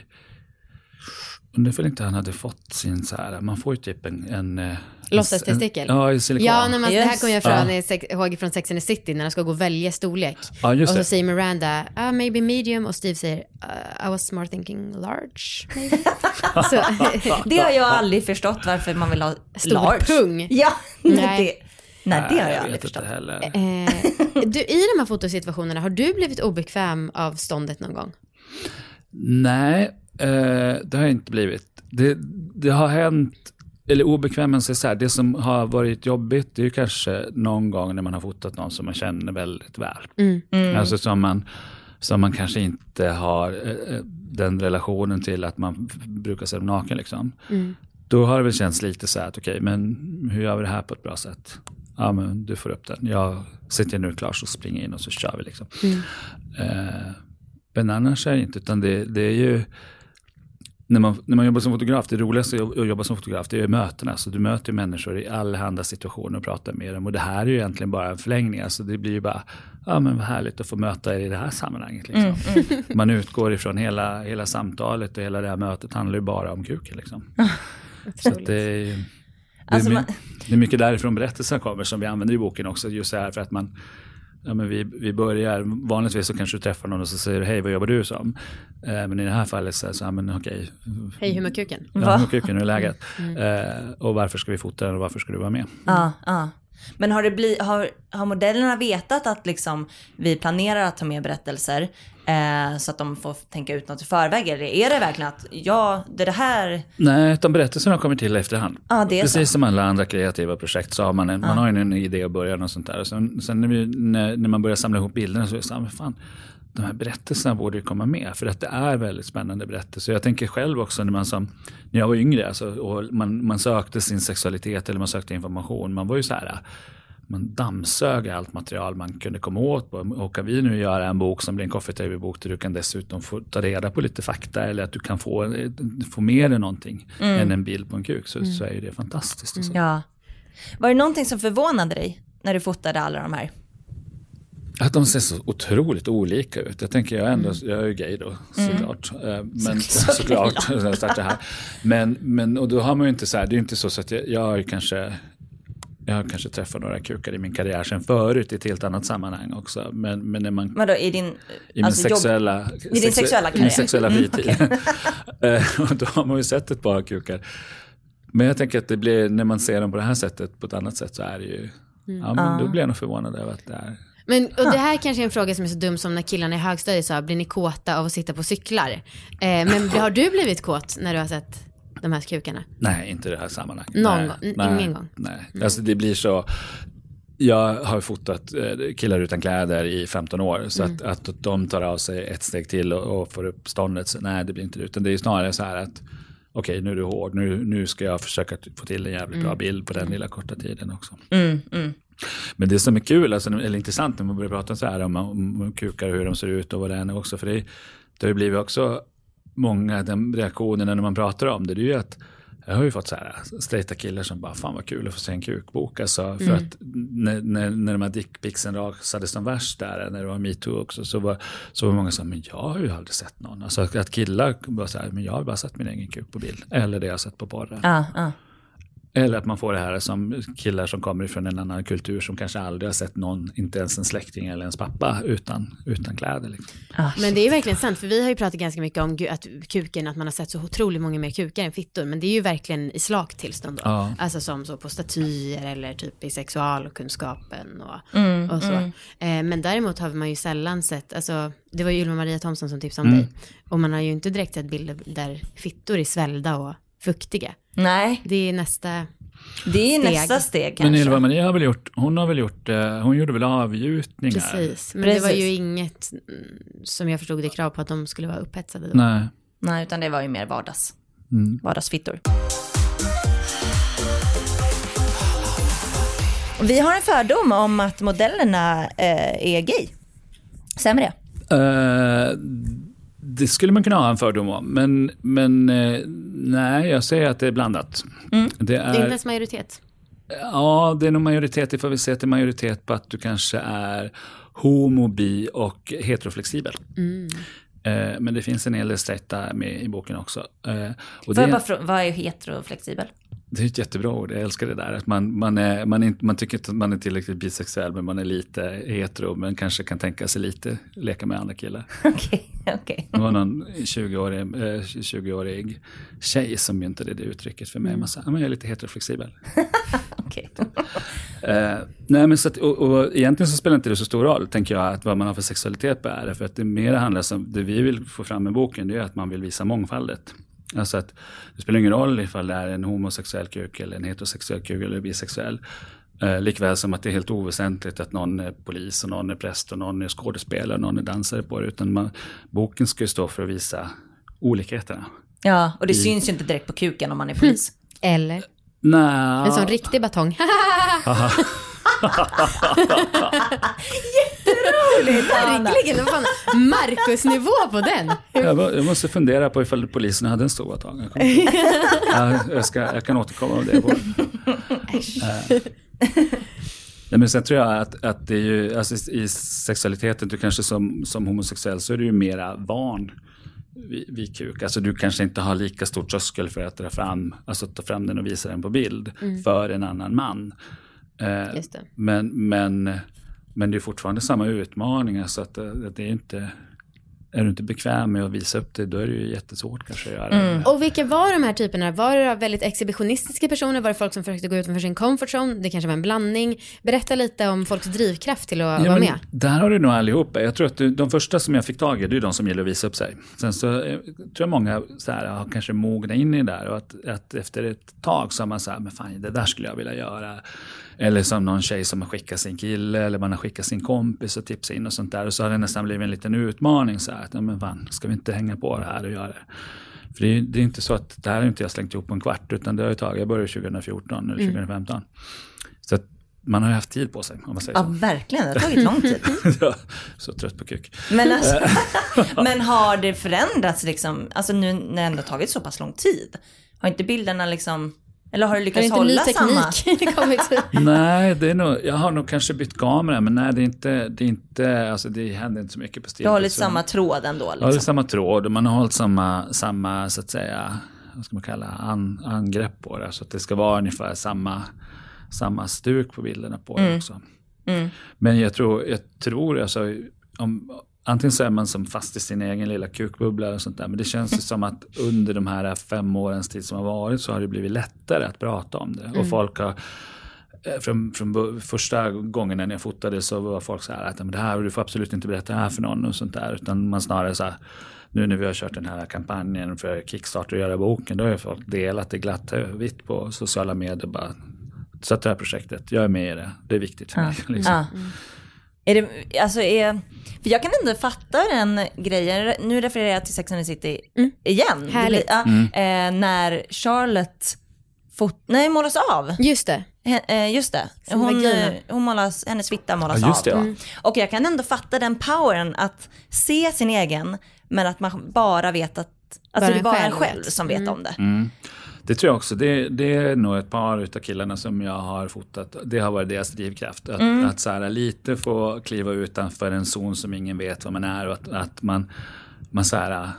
Undrar ifall inte han hade fått sin så här, man får ju typ en... en eh, Låtsastestikel? Ja, i silikon. Ja, när man, det här kommer jag Ja. från, i sex- ihåg från Sex and the City när de ska gå och välja storlek. Ja, just och så det. säger Miranda, ah, maybe medium och Steve säger, uh, I was smart thinking large. Maybe. så, Det har jag aldrig förstått varför man vill ha Stor large. pung. Ja, Nej. nej. Det, nej, det har jag jag aldrig förstått. inte heller. eh, du, I de här fotosituationerna, har du blivit obekväm av ståndet någon gång? Nej, eh, det har jag inte blivit. Det, det har hänt, eller obekväm, men så här, det som har varit jobbigt, det är ju kanske någon gång när man har fotat någon som man känner väldigt väl. Alltså som man, som man kanske inte har eh, eh, den relationen till att man brukar se dem naken. Liksom. Då har det väl känts lite så här att okej, men hur gör vi det här på ett bra sätt? Ja, men du får upp den. Jag sitter nu klar så springer in och så kör vi. Liksom. Eh, men annars är det inte, utan det, det är ju när man, när man jobbar som fotograf, det roligaste att jobba som fotograf, det är mötena. Alltså, du möter människor i allehanda situationer och pratar med dem. Och det här är ju egentligen bara en förlängning. Alltså, det blir ju bara, ja men vad härligt att få möta er i det här sammanhanget. Liksom. Man utgår ifrån hela, hela samtalet och hela det här mötet handlar ju bara om kuken. Liksom. Så det, det, är Alltså, my- man- det är mycket därifrån berättelsen kommer som vi använder i boken också. Just här för att man, ja, men vi, vi börjar, vanligtvis så kanske du träffar någon och så säger du hej vad jobbar du som? Eh, men i det här fallet så är det så här, men okej, Hej kuken. ja, hur kuken, hur är läget? Eh, och varför ska vi fota den och varför ska du vara med? Ja, ja. Men har, det bli, har, har modellerna vetat att liksom vi planerar att ta med berättelser eh, så att de får tänka ut något i förväg? Eller är det verkligen att ja, det är det här, Nej, utan berättelserna kommer till efterhand. Är Precis så. som alla andra kreativa projekt så har man en, man har en idé i början och sånt där. Och sen, sen när, vi, när, när man börjar samla ihop bilderna så är det så här, fan, de här berättelserna borde ju komma med. För att det är väldigt spännande berättelser. Jag tänker själv också när man som, när jag var yngre alltså, och man, man sökte sin sexualitet eller man sökte information. Man var ju så här, man dammsög allt material man kunde komma åt. på. Och kan vi nu göra en bok som blir en coffee table-bok där du kan dessutom få ta reda på lite fakta eller att du kan få, få med dig någonting än en bild på en kuk så, så är ju det fantastiskt. Ja. Var det någonting som förvånade dig när du fotade alla de här? Att de ser så otroligt olika ut. Jag tänker, jag ändå, jag är ju gay då såklart. Eh, Men, såklart, när jag startade här. Men, men, och då har man ju inte så här, det är ju inte så, så att jag, jag har kanske jag har kanske träffat några kukar i min karriär sen förut i ett helt annat sammanhang också. Men, men när man Vadå, i din, i min alltså, jobb- sexuella, I din sexuella i karriär? min sexuella Mm, fritid. Eh, och då har man ju sett ett par kukar. Men jag tänker att det blir, när man ser dem på det här sättet, på ett annat sätt så är det ju, ja men då blir jag nog förvånad över att det är. Men, och det här kanske är en fråga som är så dum som när killarna i högstadiet sa, blir ni kåta av att sitta på cyklar? Eh, men har du blivit kåt när du har sett de här kukarna? Nej, inte i det här sammanhanget. Någon nej, gång? Nej, ingen gång? Nej, alltså det blir så. Jag har fotat eh, killar utan kläder i 15 år. Så Mm. att, att de tar av sig ett steg till och, och får upp ståndet. Så nej, det blir inte det. Utan det är snarare så här att okej, nu är du hård. Nu, nu ska jag försöka få till en jävligt Mm. bra bild på den lilla korta tiden också. Men det som är kul, alltså, eller intressant när man börjar prata så här om, om kukar och hur de ser ut och vad det är också. För det, det har ju blivit också många de reaktionerna när man pratar om det. Det är ju att jag har ju fått så här straighta killar som bara, fan vad kul att få se en kukbok. Alltså, för att när, när, när de här dickpicsen rasade som värst där, när det var metoo också, så var, så var många som, men jag har ju aldrig sett någon. Alltså att killar bara så här, men jag har bara sett min egen kuk på bild. Eller det jag har sett på porren. Ja, ja. Eller att man får det här som killar som kommer från en annan kultur som kanske aldrig har sett någon, inte ens en släkting eller ens pappa, utan, utan kläder. Liksom. Men det är ju verkligen sant, för vi har ju pratat ganska mycket om att kuken, att man har sett så otroligt många mer kukar än fittor, men det är ju verkligen i slakt tillstånd då. Ja. Alltså som så på statyer eller typ i sexualkunskapen och, Mm, och så. Eh, men däremot har man ju sällan sett, alltså det var ju Ylva Maria Thomsson som tipsade Mm. om dig, och man har ju inte direkt sett bilder där fittor är svällda och fuktiga. Nej, Det är nästa, det är Steg. nästa steg Men kanske. Ylva Maria har väl gjort, hon har väl gjort, eh, hon gjorde väl avgjutningar? precis. Men det var ju Precis. inget, som jag förstod det, krav på att de skulle vara upphetsade då. Nej. Nej, utan det var ju mer vardags. Mm. Vardagsfittor. Vi har en fördom om att modellerna eh, är gay. Stämmer det? Eh, det skulle man kunna ha en fördom om, men, men eh, nej, jag säger att det är blandat. Det Mm. Det är inte är, ens majoritet. ja, det är nog majoritet, det får vi se att det är majoritet på att du kanske är homo, bi och heteroflexibel. Mm. Eh, men det finns en hel del straighta med i boken också. Eh, och Får det, jag bara frå- vad är heteroflexibel? Det är ett jättebra ord, jag älskar det där. Att man, man, är, man, är, man tycker inte att man är tillräckligt bisexuell, men man är lite hetero, men kanske kan tänka sig lite leka med andra killar. Okej, okej. Det var någon 20-årig, eh, 20-årig tjej som myntade det uttrycket för mig. Man sa, "Ja, men jag är lite heteroflexibel. okej. Eh, nej, men så att, och, och egentligen så spelar inte det så stor roll, tänker jag, att vad man har för sexualitet på är. För att det mer handlar om, det vi vill få fram med boken, det är att man vill visa mångfaldet. Alltså att det spelar ingen roll ifall det är en homosexuell kuk eller en heterosexuell kuk eller bisexuell. Eh, likväl som att det är helt oväsentligt att någon är polis och någon är präst och någon är skådespelare och någon är dansare på det. Utan man, boken ska ju stå för att visa olikheterna. Ja, och det syns ju inte direkt på kuken om man är polis. Eller Nej, en sån riktig batong. Verkligen, vad fan, Marcus-nivå på den. Jag, må- jag måste fundera på ifall polisen hade en stor batong. Jag, ja, jag, ska, jag kan återkomma om det. Eh. Nej, men sen tror jag att, att det är ju, alltså i sexualiteten, du kanske som, som homosexuell så är du ju mera van vid, vid kuk. Alltså du kanske inte har lika stor tröskel för att dra fram, alltså ta fram den och visa den på bild för en annan man. Eh. Men, men, men det är fortfarande samma utmaningar så att, eh, att det är inte, är du inte bekväm med att visa upp det, då är det ju jättesvårt kanske att göra det. Och vilka var de här typerna? Var det väldigt exhibitionistiska personer? Var det folk som försökte gå utanför sin comfort zone? Det kanske var en blandning. Berätta lite om folks drivkraft till att Ja, vara med. Där har du nog allihopa. Jag tror att du, de första som jag fick tag i, det är de som gillar att visa upp sig. Sen så eh, tror jag många så här, har kanske mognat in i det där och att, att efter ett tag så har man så här, men fan det där skulle jag vilja göra. Eller som någon tjej som har skickat sin kille eller man har skickat sin kompis och tipsat in och sånt där. Och så har det nästan blivit en liten utmaning så här, att, ja, men fan, ska vi inte hänga på det här och göra det? För det är, det är inte så att det här har inte jag slängt ihop på en kvart, utan det har ju tagit, jag började 2014 eller 2015. Så att man har ju haft tid på sig, om man säger Ja, så. verkligen. Det har tagit lång tid. Ja, så trött på kuk. Men, alltså, men har det förändrats liksom, alltså nu när det ändå tagit så pass lång tid? Har inte bilderna liksom Eller har du Har lyckats inte ny hålla samma? teknik kommit? Nej, det är nog, jag har nog kanske bytt kamera, men nej, det är inte, det är inte, alltså det händer inte så mycket på Du Stillbild. har lite så- samma tråd ändå Ja, det är liksom. samma tråd och man har hållit samma, samma så att säga, vad ska man kalla an, angrepp på det. Så att det ska vara ungefär samma, samma stuk på bilderna på det också. Men jag tror, jag tror alltså, om, antingen så är man som fast i sin egen lilla kukbubbla och sånt där. Men det känns ju som att under de här fem årens tid som har varit så har det blivit lättare att prata om det. Och folk har eh, från, från första gången när jag fotade så var folk så här att "Men det här, du får absolut inte berätta det här för någon och sånt där. Utan man snarare så här, nu när vi har kört den här kampanjen för Kickstarter och göra boken, då har ju folk delat det glatt och vitt på sociala medier. Bara, så att det här projektet, jag är med i det, det är viktigt för mig. Liksom. Ja. Är det, alltså är, för jag kan ändå fatta den grejen, nu refererar jag till Sex and the City igen. Det Härligt. ja, eh, när Charlotte fot, nej, målas av. Just det. He- eh, Just det, hon, eh, hon målas, hennes fitta målas Ja, just det, av. ja. Och jag kan ändå fatta den powern att se sin egen, men att man bara vet att, att Bara det är bara en själv själv vet. som vet om det. Det tror jag också. Det, det är nog ett par utav killarna som jag har fotat. Det har varit deras drivkraft. Att, att så här, lite få kliva utanför en zon som ingen vet vad man är. Och att, att man, man, så här,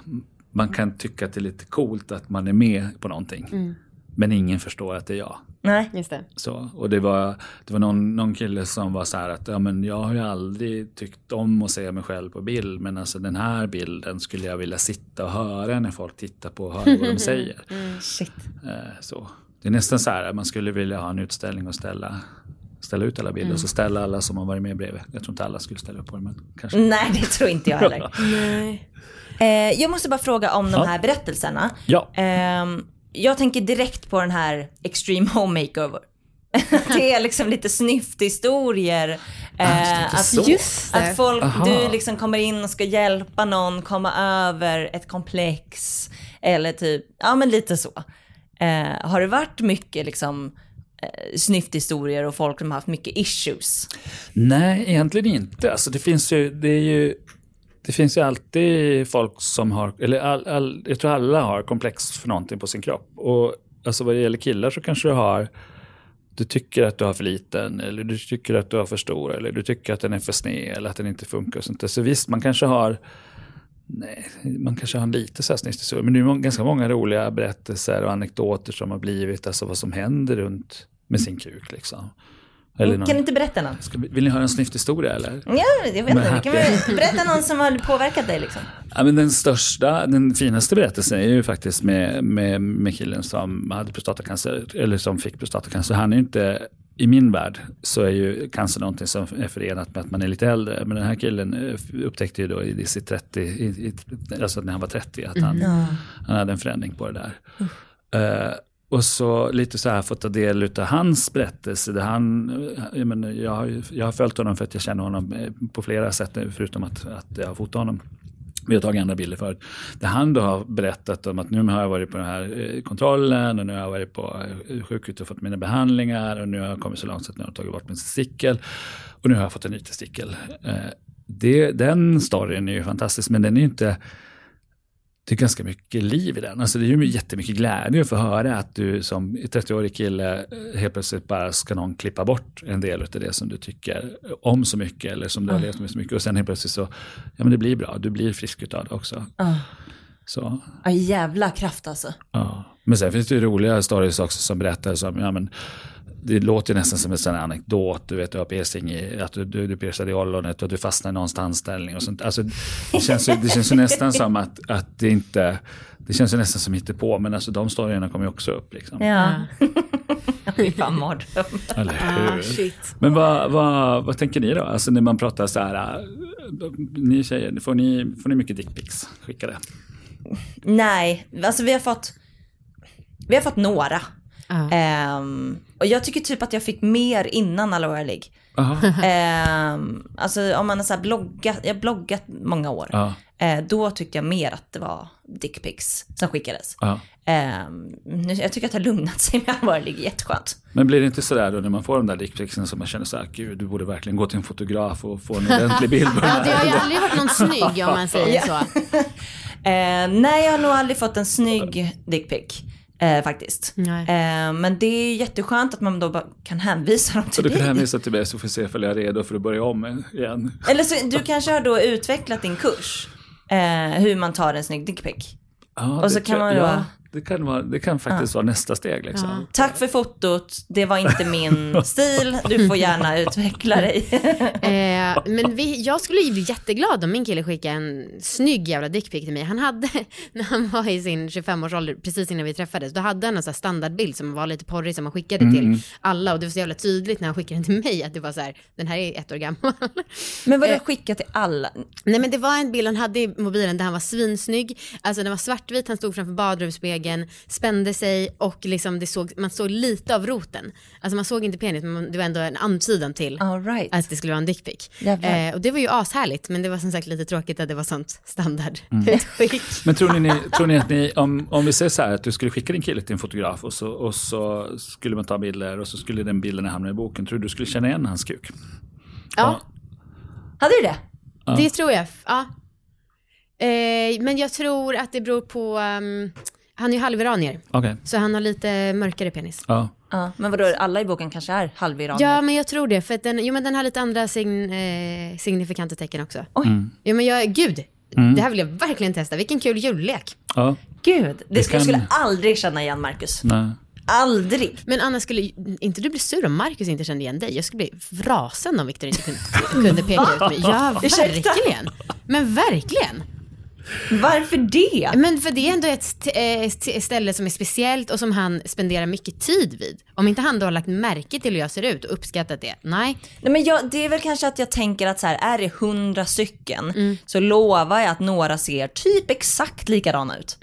man kan tycka att det är lite coolt att man är med på någonting. Men ingen förstår att det är jag. Nej. Just det. Så, och det var, det var någon, någon kille som var så här att ja, men jag har ju aldrig tyckt om att se mig själv på bild. Men alltså den här bilden skulle jag vilja sitta och höra när folk tittar på och höra vad de säger. Shit. Eh, Så. Det är nästan så här att man skulle vilja ha en utställning och ställa, ställa ut alla bilder och så ställa alla som har varit med bredvid. Jag tror inte alla skulle ställa upp på det men kanske. Nej, det tror inte jag heller. Nej. Eh, jag måste bara fråga om de Ja. här berättelserna. Ja. Ehm, jag tänker direkt på den här Extreme Home Makeover. det är liksom lite snyfthistorier. Eh, lite att, att folk, Aha. du liksom kommer in och ska hjälpa någon komma över ett komplex. Eller typ, ja men lite så. Eh, har det varit mycket liksom eh, snyfthistorier och folk som har haft mycket issues? Nej, egentligen inte. Alltså det finns ju, det är ju, det finns ju alltid folk som har, eller all, all, jag tror alla har komplex för någonting på sin kropp. Och alltså vad det gäller killar så kanske du har, du tycker att du har för liten, eller du tycker att du har för stor, eller du tycker att den är för sned, eller att den inte funkar och sånt där. Så visst, man kanske har, nej, man kanske har en lite så här snyfthistoria, men det är ganska många roliga berättelser och anekdoter som har blivit, alltså vad som händer runt med sin kuk liksom. Eller någon- Kan du inte berätta någon? Ska vi, vill ni höra en snyfthistoria eller? Ja, jag vet inte. Kan berätta någon som har påverkat dig liksom. Ja, men den största, den finaste berättelsen är ju faktiskt med, med, med killen som hade prostatacancer, eller som fick prostatacancer. Han är ju inte, i min värld så är ju cancer någonting som är förenat med att man är lite äldre. Men den här killen eh, upptäckte ju då i sitt 30, i, i, alltså när han var 30, att han, han hade en förändring på det där. Eh, och så lite så här fått ta del av hans berättelse. Där han, jag, menar, jag, har, jag har följt honom för att jag känner honom eh, på flera sätt, nu, förutom att, att jag har fotat honom. Vi har tagit andra bilder förut. Där han då har berättat om att nu har jag varit på den här eh, kontrollen och nu har jag varit på eh, sjukhuset och fått mina behandlingar och nu har jag kommit så långt så att nu har jag tagit bort min testikel och nu har jag fått en ny testikel. Det, den storyn är ju fantastisk men den är ju inte det är ganska mycket liv i den. Alltså det är ju jättemycket glädje att få höra att du som 30-årig kille eh, helt plötsligt bara ska någon klippa bort en del av det som du tycker om så mycket eller som du har levt med så mycket och sen helt plötsligt så, ja men det blir bra, du blir frisk utav det också. Så, Ja, jävla kraft alltså. ja. Men sen finns det ju roliga stories också som berättar som, ja men det låter ju nästan som en sån anekdot, du vet du har piercing i, att du, du, du piercade i ollonet och att du fastnar i någons tandställning och sånt. Alltså, det, känns ju, det känns ju nästan som att, att det inte, det känns ju nästan som på men alltså de storyerna kommer ju också upp liksom. Ja. Fy fan mardröm. Eller Ah, hur? shit. Men vad, vad, vad tänker ni då? Alltså när man pratar så här, ni tjejer, får ni, får ni mycket dickpics skickade? Nej, alltså vi har fått, vi har fått några. Ja. Ehm, och jag tycker typ att jag fick mer innan Aloha League. Jaha. Ehm, alltså om man har så här bloggat, jag har bloggat många år. Ja. Eh, då tyckte jag mer att det var dickpics som skickades. Ja. Ehm, nu, jag tycker att det har lugnat sig med Aloha League, jätteskönt. Men blir det inte sådär då när man får de där dickpicsen som man känner så här, gud du borde verkligen gå till en fotograf och få en ordentlig bild på den Ja, det har här. ju aldrig varit någon snygg om man säger så. Eh, nej, jag har nog aldrig fått en snygg dickpic. Eh, faktiskt. Eh, men det är jätteskönt att man då kan hänvisa dem Så till du kan dig. hänvisa till mig så får vi se ifall jag är redo för att börja om igen. Eller så, du kanske har då utvecklat din kurs. Eh, hur man tar en snygg dickpic. Ja, Och så kan man då- Ja, det kan, vara, det kan faktiskt vara nästa steg liksom. Tack för fotot, det var inte min stil, du får gärna utveckla dig. Eh, men vi, jag skulle ju bli jätteglad om min kille skickade en snygg jävla dickpic till mig. Han hade, när han var i sin 25-årsålder, precis innan vi träffades, då hade han en sån här standardbild som var lite porrig som han skickade Mm. till alla och det var så jävla tydligt när han skickade den till mig att det var så här, den här är ett år gammal. Men vadå skicka till alla? Nej men det var en bild han hade i mobilen där han var svinsnygg, alltså den var svartvit, han stod framför badrumsspegeln, spände sig och liksom det såg, man såg lite av roten. Alltså man såg inte penis men man- det var ändå en antydan till All right. att det skulle vara en dickpic. Eh, och det var ju ashärligt men det var som sagt lite tråkigt att det var sånt standardutskick. Men tror ni, tror ni att ni, om, om vi säger så här att du skulle skicka din kille till en fotograf och så, och så skulle man ta bilder och så skulle den bilden hamna i boken, tror du du skulle känna igen hans kuk? Ja, Hade du det? det tror jag. Ja. Eh, men jag tror att det beror på, ehm, han är ju halviranier, Okej, så han har lite mörkare penis. ja. Ja, men vadå, alla i boken kanske är halviranier? Ja, men jag tror det. För att den, jo, men den har lite andra sign, eh, signifikanta tecken också. Oj. Jo, men jag, gud. Det här vill jag verkligen testa. Vilken kul jullek. ja. Gud, det, Det kan- jag skulle aldrig känna igen Marcus. Mm. Nej. Aldrig. Men Anna, skulle inte du bli sur om Marcus inte kände igen dig? Jag skulle bli rasande om Viktor inte kunde, kunde peka ut mig. Ja, verkligen. Men verkligen. Varför det? Men för det är ändå ett eh, st- ställe som är speciellt och som han spenderar mycket tid vid. Om inte han då har lagt märke till hur jag ser ut och uppskattat det, nej. Nej, men jag, det är väl kanske att jag tänker att så här, är det hundra stycken så lovar jag att några ser typ exakt likadana ut.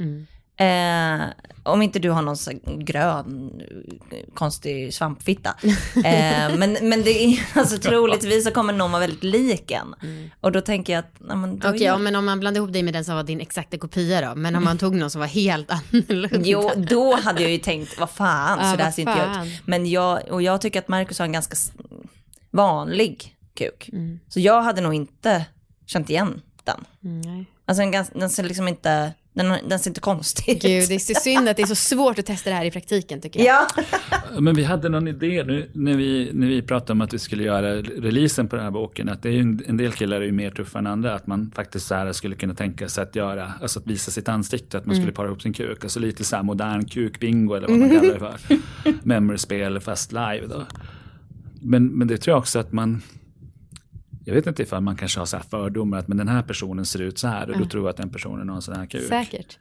Eh, om inte du har någon så här grön konstig svampfitta. Eh, men, men det är alltså troligtvis så kommer någon vara väldigt lik en. Och då tänker jag att, nej, men Okej, är- ja, men om man blandar ihop dig med den som var din exakta kopia då. Men om man tog någon som var helt annorlunda. Jo, då hade jag ju tänkt, vad fan, Ja, så där vad ser inte jag ut. Men jag, och jag tycker att Marcus har en ganska vanlig kuk. Mm. Så jag hade nog inte känt igen den. Mm, nej. Alltså den ser liksom inte, den, den ser inte konstig ut. Gud, det är så synd att det är så svårt att testa det här i praktiken tycker jag. Ja, Men vi hade någon idé nu när vi, när vi pratade om att vi skulle göra releasen på den här boken. Att det är ju en, en del killar är ju mer tuffa än andra. Att man faktiskt så här skulle kunna tänka sig att göra, alltså att visa sitt ansikte. Att man skulle para ihop sin kuk. Alltså lite så här modern kukbingo eller vad man kallar det för. Memory-spel fast live då. Men, men det tror jag också att man jag vet inte ifall man kanske har så här fördomar att men den här personen ser ut så här och då tror jag att den personen har en sån här kuk. Säkert.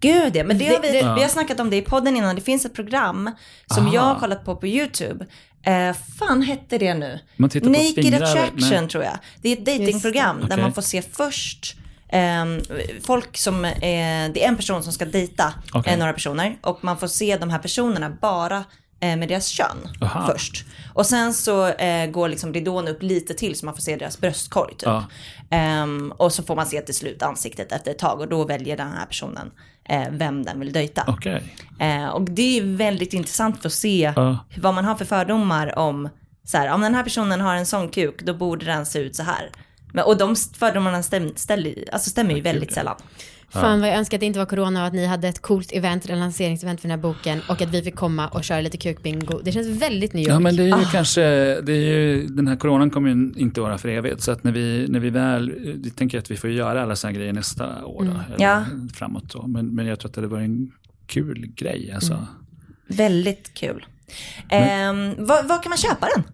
gud ja. Men det har vi, Det- vi har snackat om det i podden innan. Det finns ett program som Aha. jag har kollat på på YouTube. Eh, fan hette det nu? Man tittar på Naked fingrar, Attraction nej. tror jag. Det är ett datingprogram där Okej. man får se först ehm, folk som, eh, det är en person som ska dejta Okej. eh, några personer och man får se de här personerna bara med deras kön Aha. först. Och sen så eh, går liksom ridån upp lite till så man får se deras bröstkorg typ. Ja. Ehm, och så får man se till slut ansiktet efter ett tag och då väljer den här personen eh, vem den vill dejta. Okej. Eh, och det är väldigt intressant för att se Ja. vad man har för fördomar om, så här, om den här personen har en sån kuk, då borde den se ut så här. Men, och de fördomarna stäm, ställer, alltså stämmer ju väldigt sällan. Fan vad jag önskar att det inte var corona och att ni hade ett coolt event, ett lanseringsevent för den här boken och att vi fick komma och köra lite kukbingo. Det känns väldigt New York. Ja men det är Ah. ju kanske, det är ju, den här coronan kommer ju inte vara för evigt. Så att när vi, när vi väl, vi tänker att vi får göra alla sådana grejer nästa år då, eller Mm. Ja. framåt då. Men, men jag tror att det var en kul grej alltså. Mm. Väldigt kul. Var, var kan man köpa den?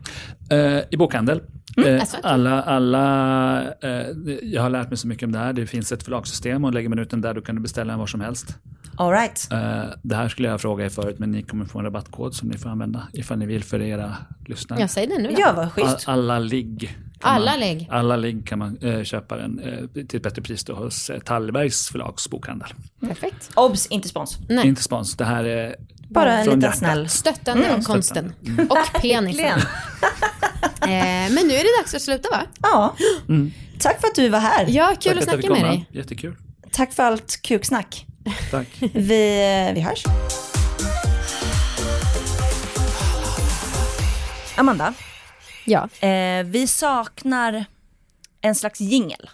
Eh, I bokhandel. Eh, alltså, okej. alla, alla, eh, jag har lärt mig så mycket om det här. Det finns ett förlagssysteem och lägger man ut den där då kan du beställa den var som helst. All right. Eh, det här skulle jag fråga er förut men ni kommer få en rabattkod som ni får använda ifall ni vill för era lyssnare. Jag säger det nu. Ja, vad All, schysst. alla ligg. kan Alla man, ligg. Alla ligg kan man eh, köpa den eh, till ett bättre pris då hos eh, Tallbergs förlagsbokhandel. Perfekt. Obs, inte spons. Nej. Inte spons, det här är Bara en liten hjärtat. snäll. Stöttande av konsten. Och penisen. Eh, men nu är det dags att sluta va? Ja. Tack för att du var här. Ja, kul Tack att snacka med komma. dig. Jättekul. Tack för allt kuksnack. Tack. Vi, vi hörs. Amanda, Ja. eh, vi saknar en slags jingel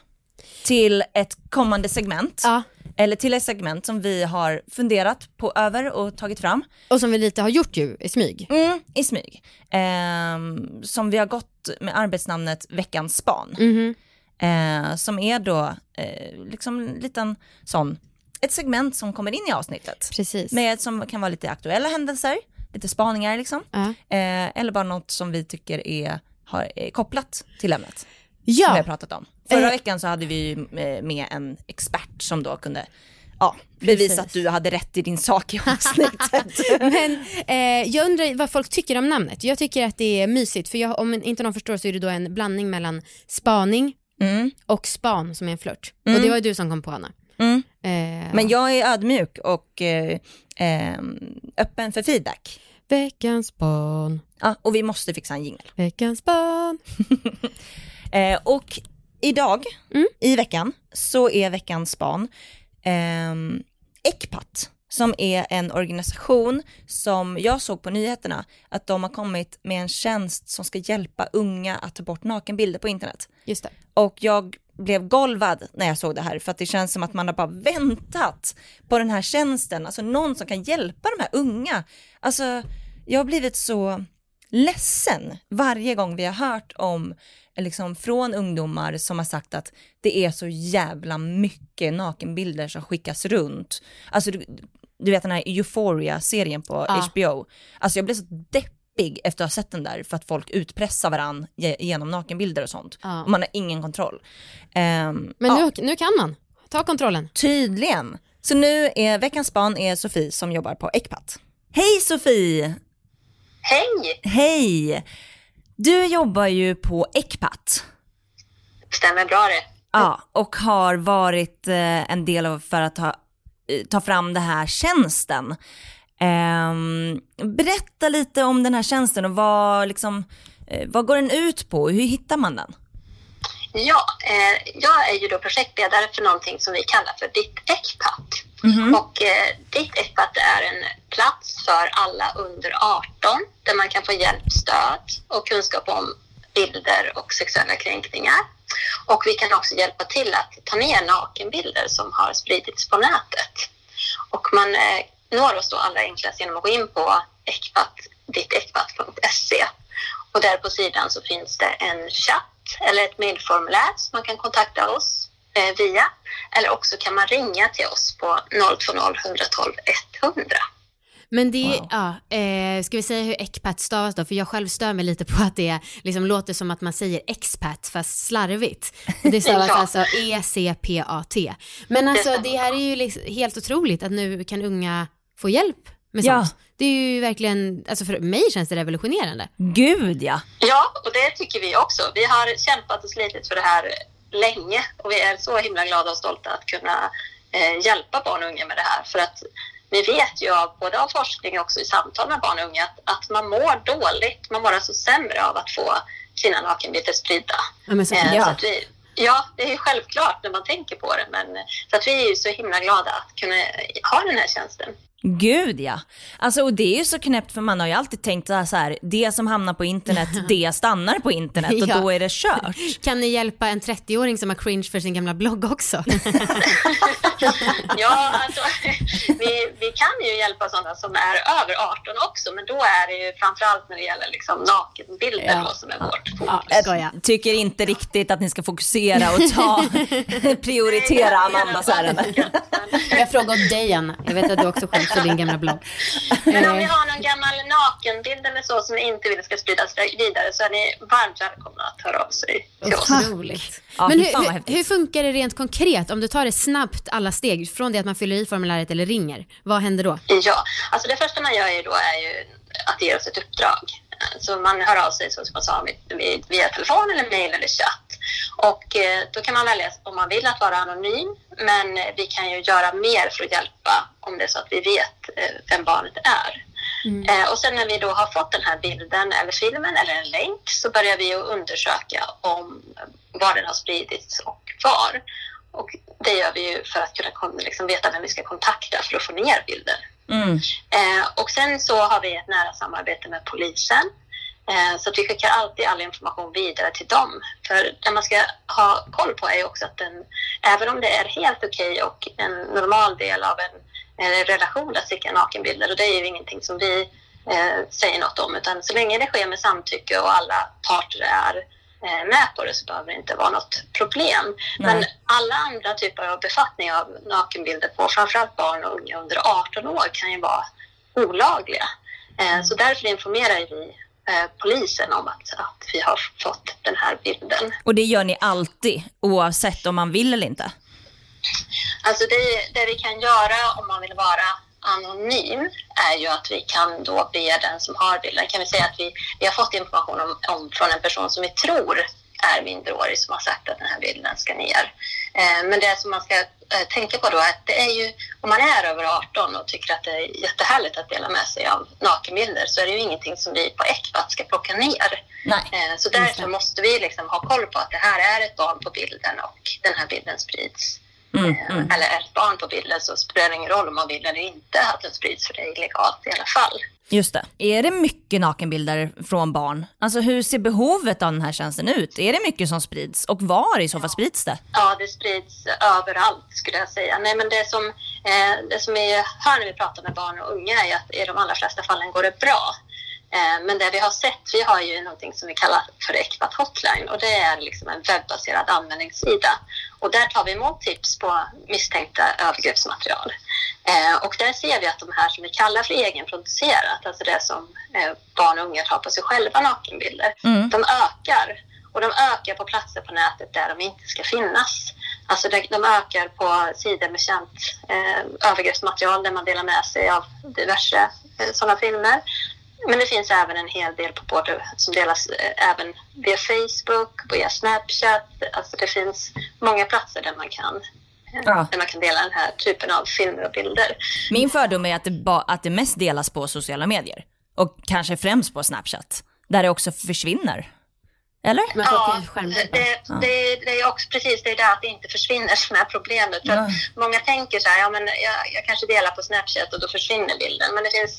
till ett kommande segment. Ja. Eller till ett segment som vi har funderat på över och tagit fram. Och som vi lite har gjort ju i smyg. Mm, I smyg. Ehm, som vi har gått med arbetsnamnet Veckans span. Mhm. Eh, som är då eh, liksom en liten sån, ett segment som kommer in i avsnittet. Precis. Med, som kan vara lite aktuella händelser, lite spaningar liksom. Ja. Eh, eller bara något som vi tycker är, har, är kopplat till ämnet. Som vi har Ja, pratat om. Förra Eh. veckan så hade vi eh, med en expert som då kunde ja, bevisa att du hade rätt i din sak i avsnittet. men eh, jag undrar vad folk tycker om namnet. Jag tycker att det är mysigt för jag, om inte någon förstår så är det då en blandning mellan spaning Mm. och span som är en flört. Och det var ju du som kom på Anna. Mm. Eh, Men jag är ödmjuk och eh, ehm, öppen för feedback. Veckans span, Ja, och vi måste fixa en jingel. veckans span. Eh, och idag, Mm. i veckan, så är veckans span ehm, Ecpat, som är en organisation som jag såg på nyheterna att de har kommit med en tjänst som ska hjälpa unga att ta bort nakenbilder på internet. Just det. Och jag blev golvad när jag såg det här för att det känns som att man har bara väntat på den här tjänsten, alltså någon som kan hjälpa de här unga. Alltså, jag har blivit så ledsen varje gång vi har hört om, liksom från ungdomar som har sagt att det är så jävla mycket nakenbilder som skickas runt. Alltså du, du vet den här Euphoria-serien på Ja. HBO. Alltså jag blev så deppig efter att ha sett den där för att folk utpressar varandra ge- genom nakenbilder och sånt. Ja. Och man har ingen kontroll. Ehm, Men ja, nu, nu kan man. Ta kontrollen. Tydligen. Så nu är veckans span är Sofie som jobbar på Ecpat. Hej Sofie! Hej! Hej! Du jobbar ju på Ecpat. Stämmer bra det. Ja, och har varit eh, en del av för att ta, eh, ta fram den här tjänsten. Ehm, berätta lite om den här tjänsten och vad, liksom, eh, vad går den ut på? Hur hittar man den? Ja, jag är ju då projektledare för någonting som vi kallar för Ditt Ecpat. Mm-hmm. Och eh, Ditt Ecpat är en plats för alla under 18 där man kan få hjälp, stöd och kunskap om bilder och sexuella kränkningar. Och vi kan också hjälpa till att ta ner nakenbilder som har spridits på nätet. Och man eh, når oss då allra enklast genom att gå in på ecpat, dittekpat.se. Och där på sidan så finns det en chatt eller ett mejlformulär som man kan kontakta oss via. Eller också kan man ringa till oss på 020 112 100. Men det, Wow. ja, eh, ska vi säga hur expat stavas då? För jag själv stör mig lite på att det liksom låter som att man säger expat fast slarvigt. Det stavas alltså E-C-P-A-T. Men alltså det här är ju liksom helt otroligt att nu kan unga få hjälp med Ja. sånt. Det är ju verkligen, alltså för mig känns det revolutionerande. Gud ja! Ja, och det tycker vi också. Vi har kämpat och slitit för det här länge och vi är så himla glada och stolta att kunna eh, hjälpa barn och unga med det här. För att vi vet ju av, både av forskning och också i samtal med barn och unga att, att man mår dåligt, man mår alltså sämre av att få sina nakenbilder spridda. Ja, så, Eh, Ja. så att vi, ja, det är ju självklart när man tänker på det, men så att vi är ju så himla glada att kunna ha den här tjänsten. Gud ja. Alltså och det är ju så knäppt för man har ju alltid tänkt så här, det som hamnar på internet, det stannar på internet och Ja. då är det kört. Kan ni hjälpa en 30-åring som har cringe för sin gamla blogg också? Ja, alltså, vi, vi kan ju hjälpa sådana som är över 18 också, men då är det ju framförallt när det gäller liksom nakenbilder Ja. då, som är vårt fokus. ja, skoja. Tycker inte riktigt att ni ska fokusera och ta, prioritera Amandas ärende. Jag frågar dig Anna, jag vet att du också skäms för din gamla blogg. Men om ni Eh, har någon gammal nakenbild eller så som ni inte vill ska spridas vidare så är ni varmt välkomna att höra av sig till oss. Otroligt. Ja, Men hur, hur, hur funkar det rent konkret om du tar det snabbt alla steg från det att man fyller i formuläret eller ringer? Vad händer då? Ja, alltså det första man gör ju då är ju att ge oss ett uppdrag. Så man hör av sig, som jag sa, via telefon eller mejl eller chatt. Och eh, då kan man välja om man vill att vara anonym, men vi kan ju göra mer för att hjälpa om det är så att vi vet eh, vem barnet är. Eh, och sen när vi då har fått den här bilden eller filmen eller en länk så börjar vi att undersöka om var den har spridits och var. Och det gör vi ju för att kunna liksom veta vem vi ska kontakta för att få ner bilden. Mm. Eh, och sen så har vi ett nära samarbete med polisen Så att vi skickar alltid all information vidare till dem. För det man ska ha koll på är också att den, även om det är helt okej och en normal del av en, en relation att sticka nakenbilder, och det är ju ingenting som vi eh, säger något om, utan så länge det sker med samtycke och alla parter är eh, med på det så behöver det inte vara något problem. Men alla andra typer av befattning av nakenbilder på framförallt barn och unga under 18 år kan ju vara olagliga. Eh, Så därför informerar vi eh, polisen om att, att vi har fått den här bilden. Och det gör ni alltid, oavsett om man vill eller inte? Alltså det, det vi kan göra om man vill vara anonym är ju att vi kan då be den som har bilden, kan vi säga att vi, vi har fått information om, om från en person som vi tror är minderårig som har sagt att den här bilden ska ner. Eh, men det som man ska eh, tänka på då är att det är ju, om man är över 18 och tycker att det är jättehärligt att dela med sig av nakenbilder så är det ju ingenting som vi på Ecpat ska plocka ner. Nej. Eh, Så därför måste vi liksom ha koll på att det här är ett barn på bilden och den här bilden sprids. Mm, Eh, Eller är ett barn på bilden så spelar det ingen roll om man vill eller inte att den sprids för det är illegalt i alla fall. Just det. Är det mycket nakenbilder från barn? Alltså hur ser behovet av den här tjänsten ut? Är det mycket som sprids? Och var i så fall sprids det? Ja, det sprids överallt skulle jag säga. Nej, men det som, eh, det som är här när vi pratar med barn och unga är att i de allra flesta fallen går det bra. Eh, men det vi har sett, vi har ju någonting som vi kallar för Ecpat Hotline och det är liksom en webbaserad användningssida. Och där tar vi emot tips på misstänkta övergreppsmaterial. Eh, och där ser vi att de här som vi kallar för egenproducerat, alltså det som eh, barn och unga tar på sig själva nakenbilder, de ökar. Och de ökar på platser på nätet där de inte ska finnas. Alltså de, de ökar på sidor med känt eh, övergreppsmaterial där man delar med sig av diverse eh, sådana filmer. Men det finns även en hel del på både, som delas eh, även via Facebook, via Snapchat. Alltså det finns många platser där man kan, eh, Ja. där man kan dela den här typen av filmer och bilder. Min fördom är att det, ba- att det mest delas på sociala medier. Och kanske främst på Snapchat. Där det också försvinner. Eller? Ja, det, det, det är också precis det är där att det inte försvinner som är problemet. För att många tänker så här, ja men jag, jag kanske delar på Snapchat och då försvinner bilden. Men det finns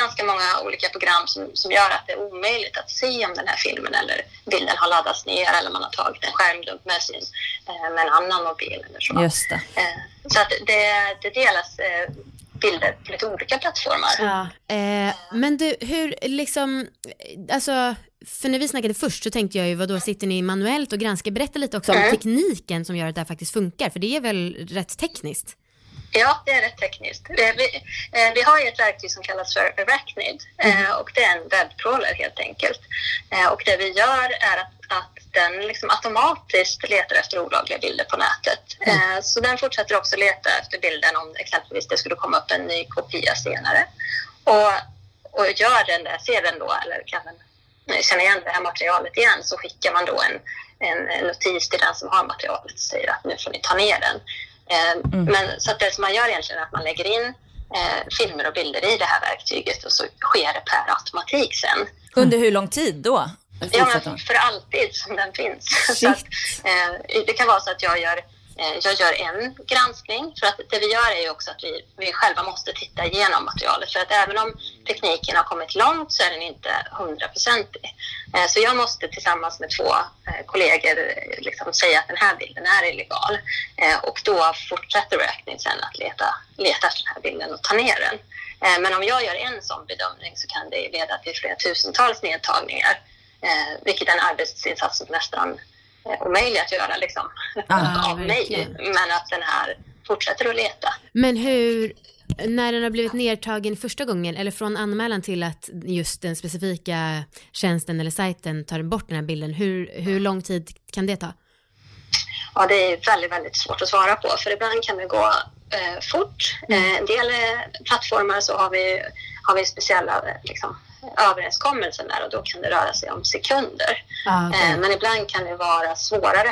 ganska många olika program som, som gör att det är omöjligt att se om den här filmen eller bilden har laddats ner eller man har tagit en skärmdump med, sin, eh, med en annan mobil eller så. Just det. Eh, Så att det, det delas eh, bilder på lite olika plattformar. Ja. Eh, men du, hur liksom, alltså, för när vi snackade först så tänkte jag ju, vad då sitter ni manuellt och granskar? Berätta lite också om Mm. tekniken som gör att det här faktiskt funkar, för det är väl rätt tekniskt? Ja, det är rätt tekniskt. Vi, eh, vi har ju ett verktyg som kallas för Arachnid eh, och det är en webbcrawler helt enkelt. Eh, och det vi gör är att, att den liksom automatiskt letar efter olagliga bilder på nätet. Eh, så den fortsätter också leta efter bilden om exempelvis det skulle komma upp en ny kopia senare. Och, och gör den det, ser den då, eller kan den känna igen det här materialet igen så skickar man då en, en, notis till den som har materialet och säger att nu får ni ta ner den. Eh, Men så att det som man gör egentligen är att man lägger in eh, filmer och bilder i det här verktyget och så sker det per automatik sen. Under hur lång tid då? Ja, men för alltid som den finns. Så att, eh, det kan vara så att jag gör, Eh, jag gör en granskning. För att det vi gör är ju också att vi, vi själva måste titta igenom materialet. För att även om tekniken har kommit långt så är den inte hundraprocentig. Eh, så jag måste tillsammans med två eh, kollegor liksom säga att den här bilden är illegal. Och då fortsätter Reacting sen att leta, leta efter den här bilden och ta ner den. Men om jag gör en sån bedömning så kan det leda till flera tusentals nedtagningar. Vilket är en arbetsinsats som nästan omöjlig att göra liksom, Ja, av mig. Men att den här fortsätter att leta. Men hur, när den har blivit nedtagen första gången, eller från anmälan till att just den specifika tjänsten eller sajten tar bort den här bilden, hur, hur lång tid kan det ta? Ja, det är väldigt, väldigt svårt att svara på för ibland kan det gå eh, fort. Eh, en del eh, plattformar så har vi, har vi speciella eh, liksom, överenskommelser där och då kan det röra sig om sekunder. Ah, okej. Eh, men ibland kan det vara svårare.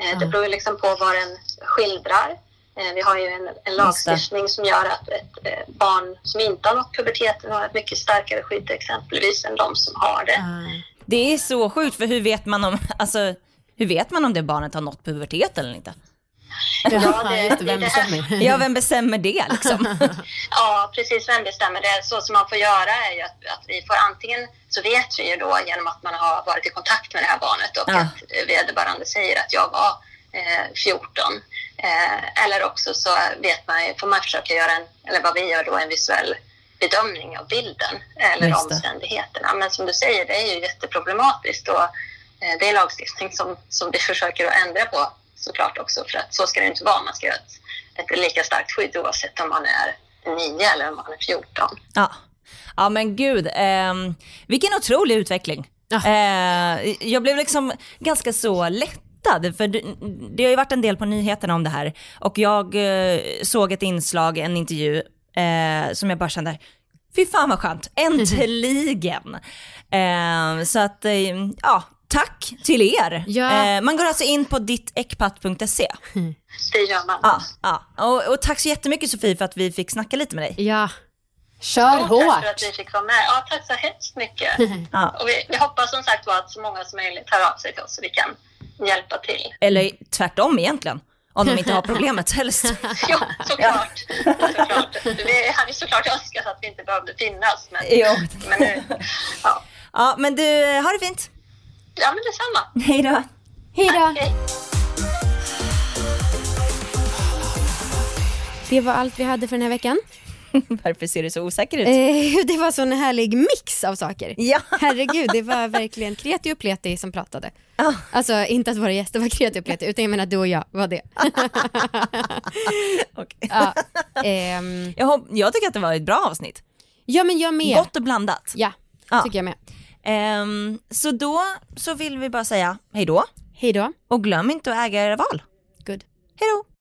Eh, det Ja. beror liksom på vad den skildrar. Eh, vi har ju en, en lagstiftning som gör att ett barn som inte har nått puberteten har ett mycket starkare skydd exempelvis än de som har det. Ah. Det är så sjukt, för hur vet man om, alltså, hur vet man om det barnet har nått pubertet eller inte? Ja, just det, vem det här- bestämmer? Ja, vem bestämmer det liksom? Ja, precis. Vem bestämmer det? Så som man får göra är ju att, att vi får antingen så vet vi ju då genom att man har varit i kontakt med det här barnet och Ja. att vederbörande säger att jag var eh, 14. Eh, eller också så vet man, får man försöka göra en, eller vad vi gör då, en visuell bedömning av bilden eller Just omständigheterna. Men som du säger, det är ju jätteproblematiskt och eh, det är lagstiftning som, som vi försöker att ändra på såklart också för att så ska det inte vara. Man ska ha ett, ett lika starkt skydd oavsett om man är 9 eller om man är 14. Ja, ja men gud, ehm, vilken otrolig utveckling. Ja. Eh, jag blev liksom ganska så lättad, för det, det har ju varit en del på nyheterna om det här. Och jag eh, såg ett inslag, en intervju, eh, som jag bara kände, fy fan vad skönt, äntligen. eh, så att, eh, ja, tack till er. Ja. Eh, man går alltså in på dittekpatt.se. Det gör man. Ja, ja. Och, och tack så jättemycket Sofie för att vi fick snacka lite med dig. Ja. Kör Ja, Tack för hårt. att vi fick vara med. Ja, tack så hemskt mycket. Ja. Och vi, vi hoppas som sagt var att så många som möjligt hör av sig till oss så vi kan hjälpa till. Eller tvärtom egentligen, om de inte har problemet helst. Jo, såklart. såklart. Vi hade såklart önskat att vi inte behövde finnas. Men, Jo. men nu, ja. Ja, men du, ha det fint. Ja, men detsamma. Hej då. Hej då. Hej. Det var allt vi hade för den här veckan. Varför ser du så osäker ut? Eh, det var så en härlig mix av saker. Ja. Herregud, det var verkligen Kreti och Pleti som pratade. Ja. Alltså inte att våra gäster var Kreti och Pleti, utan jag menar du och jag var det. Okej. ja. Ehm, Jag, hopp- jag tycker att det var ett bra avsnitt. ja men jag med. Gott och blandat. Ja, Ja. tycker jag med. Ehm, så då så vill vi bara säga hej då Hej då. och glöm inte att äga era val. Good. Hej då.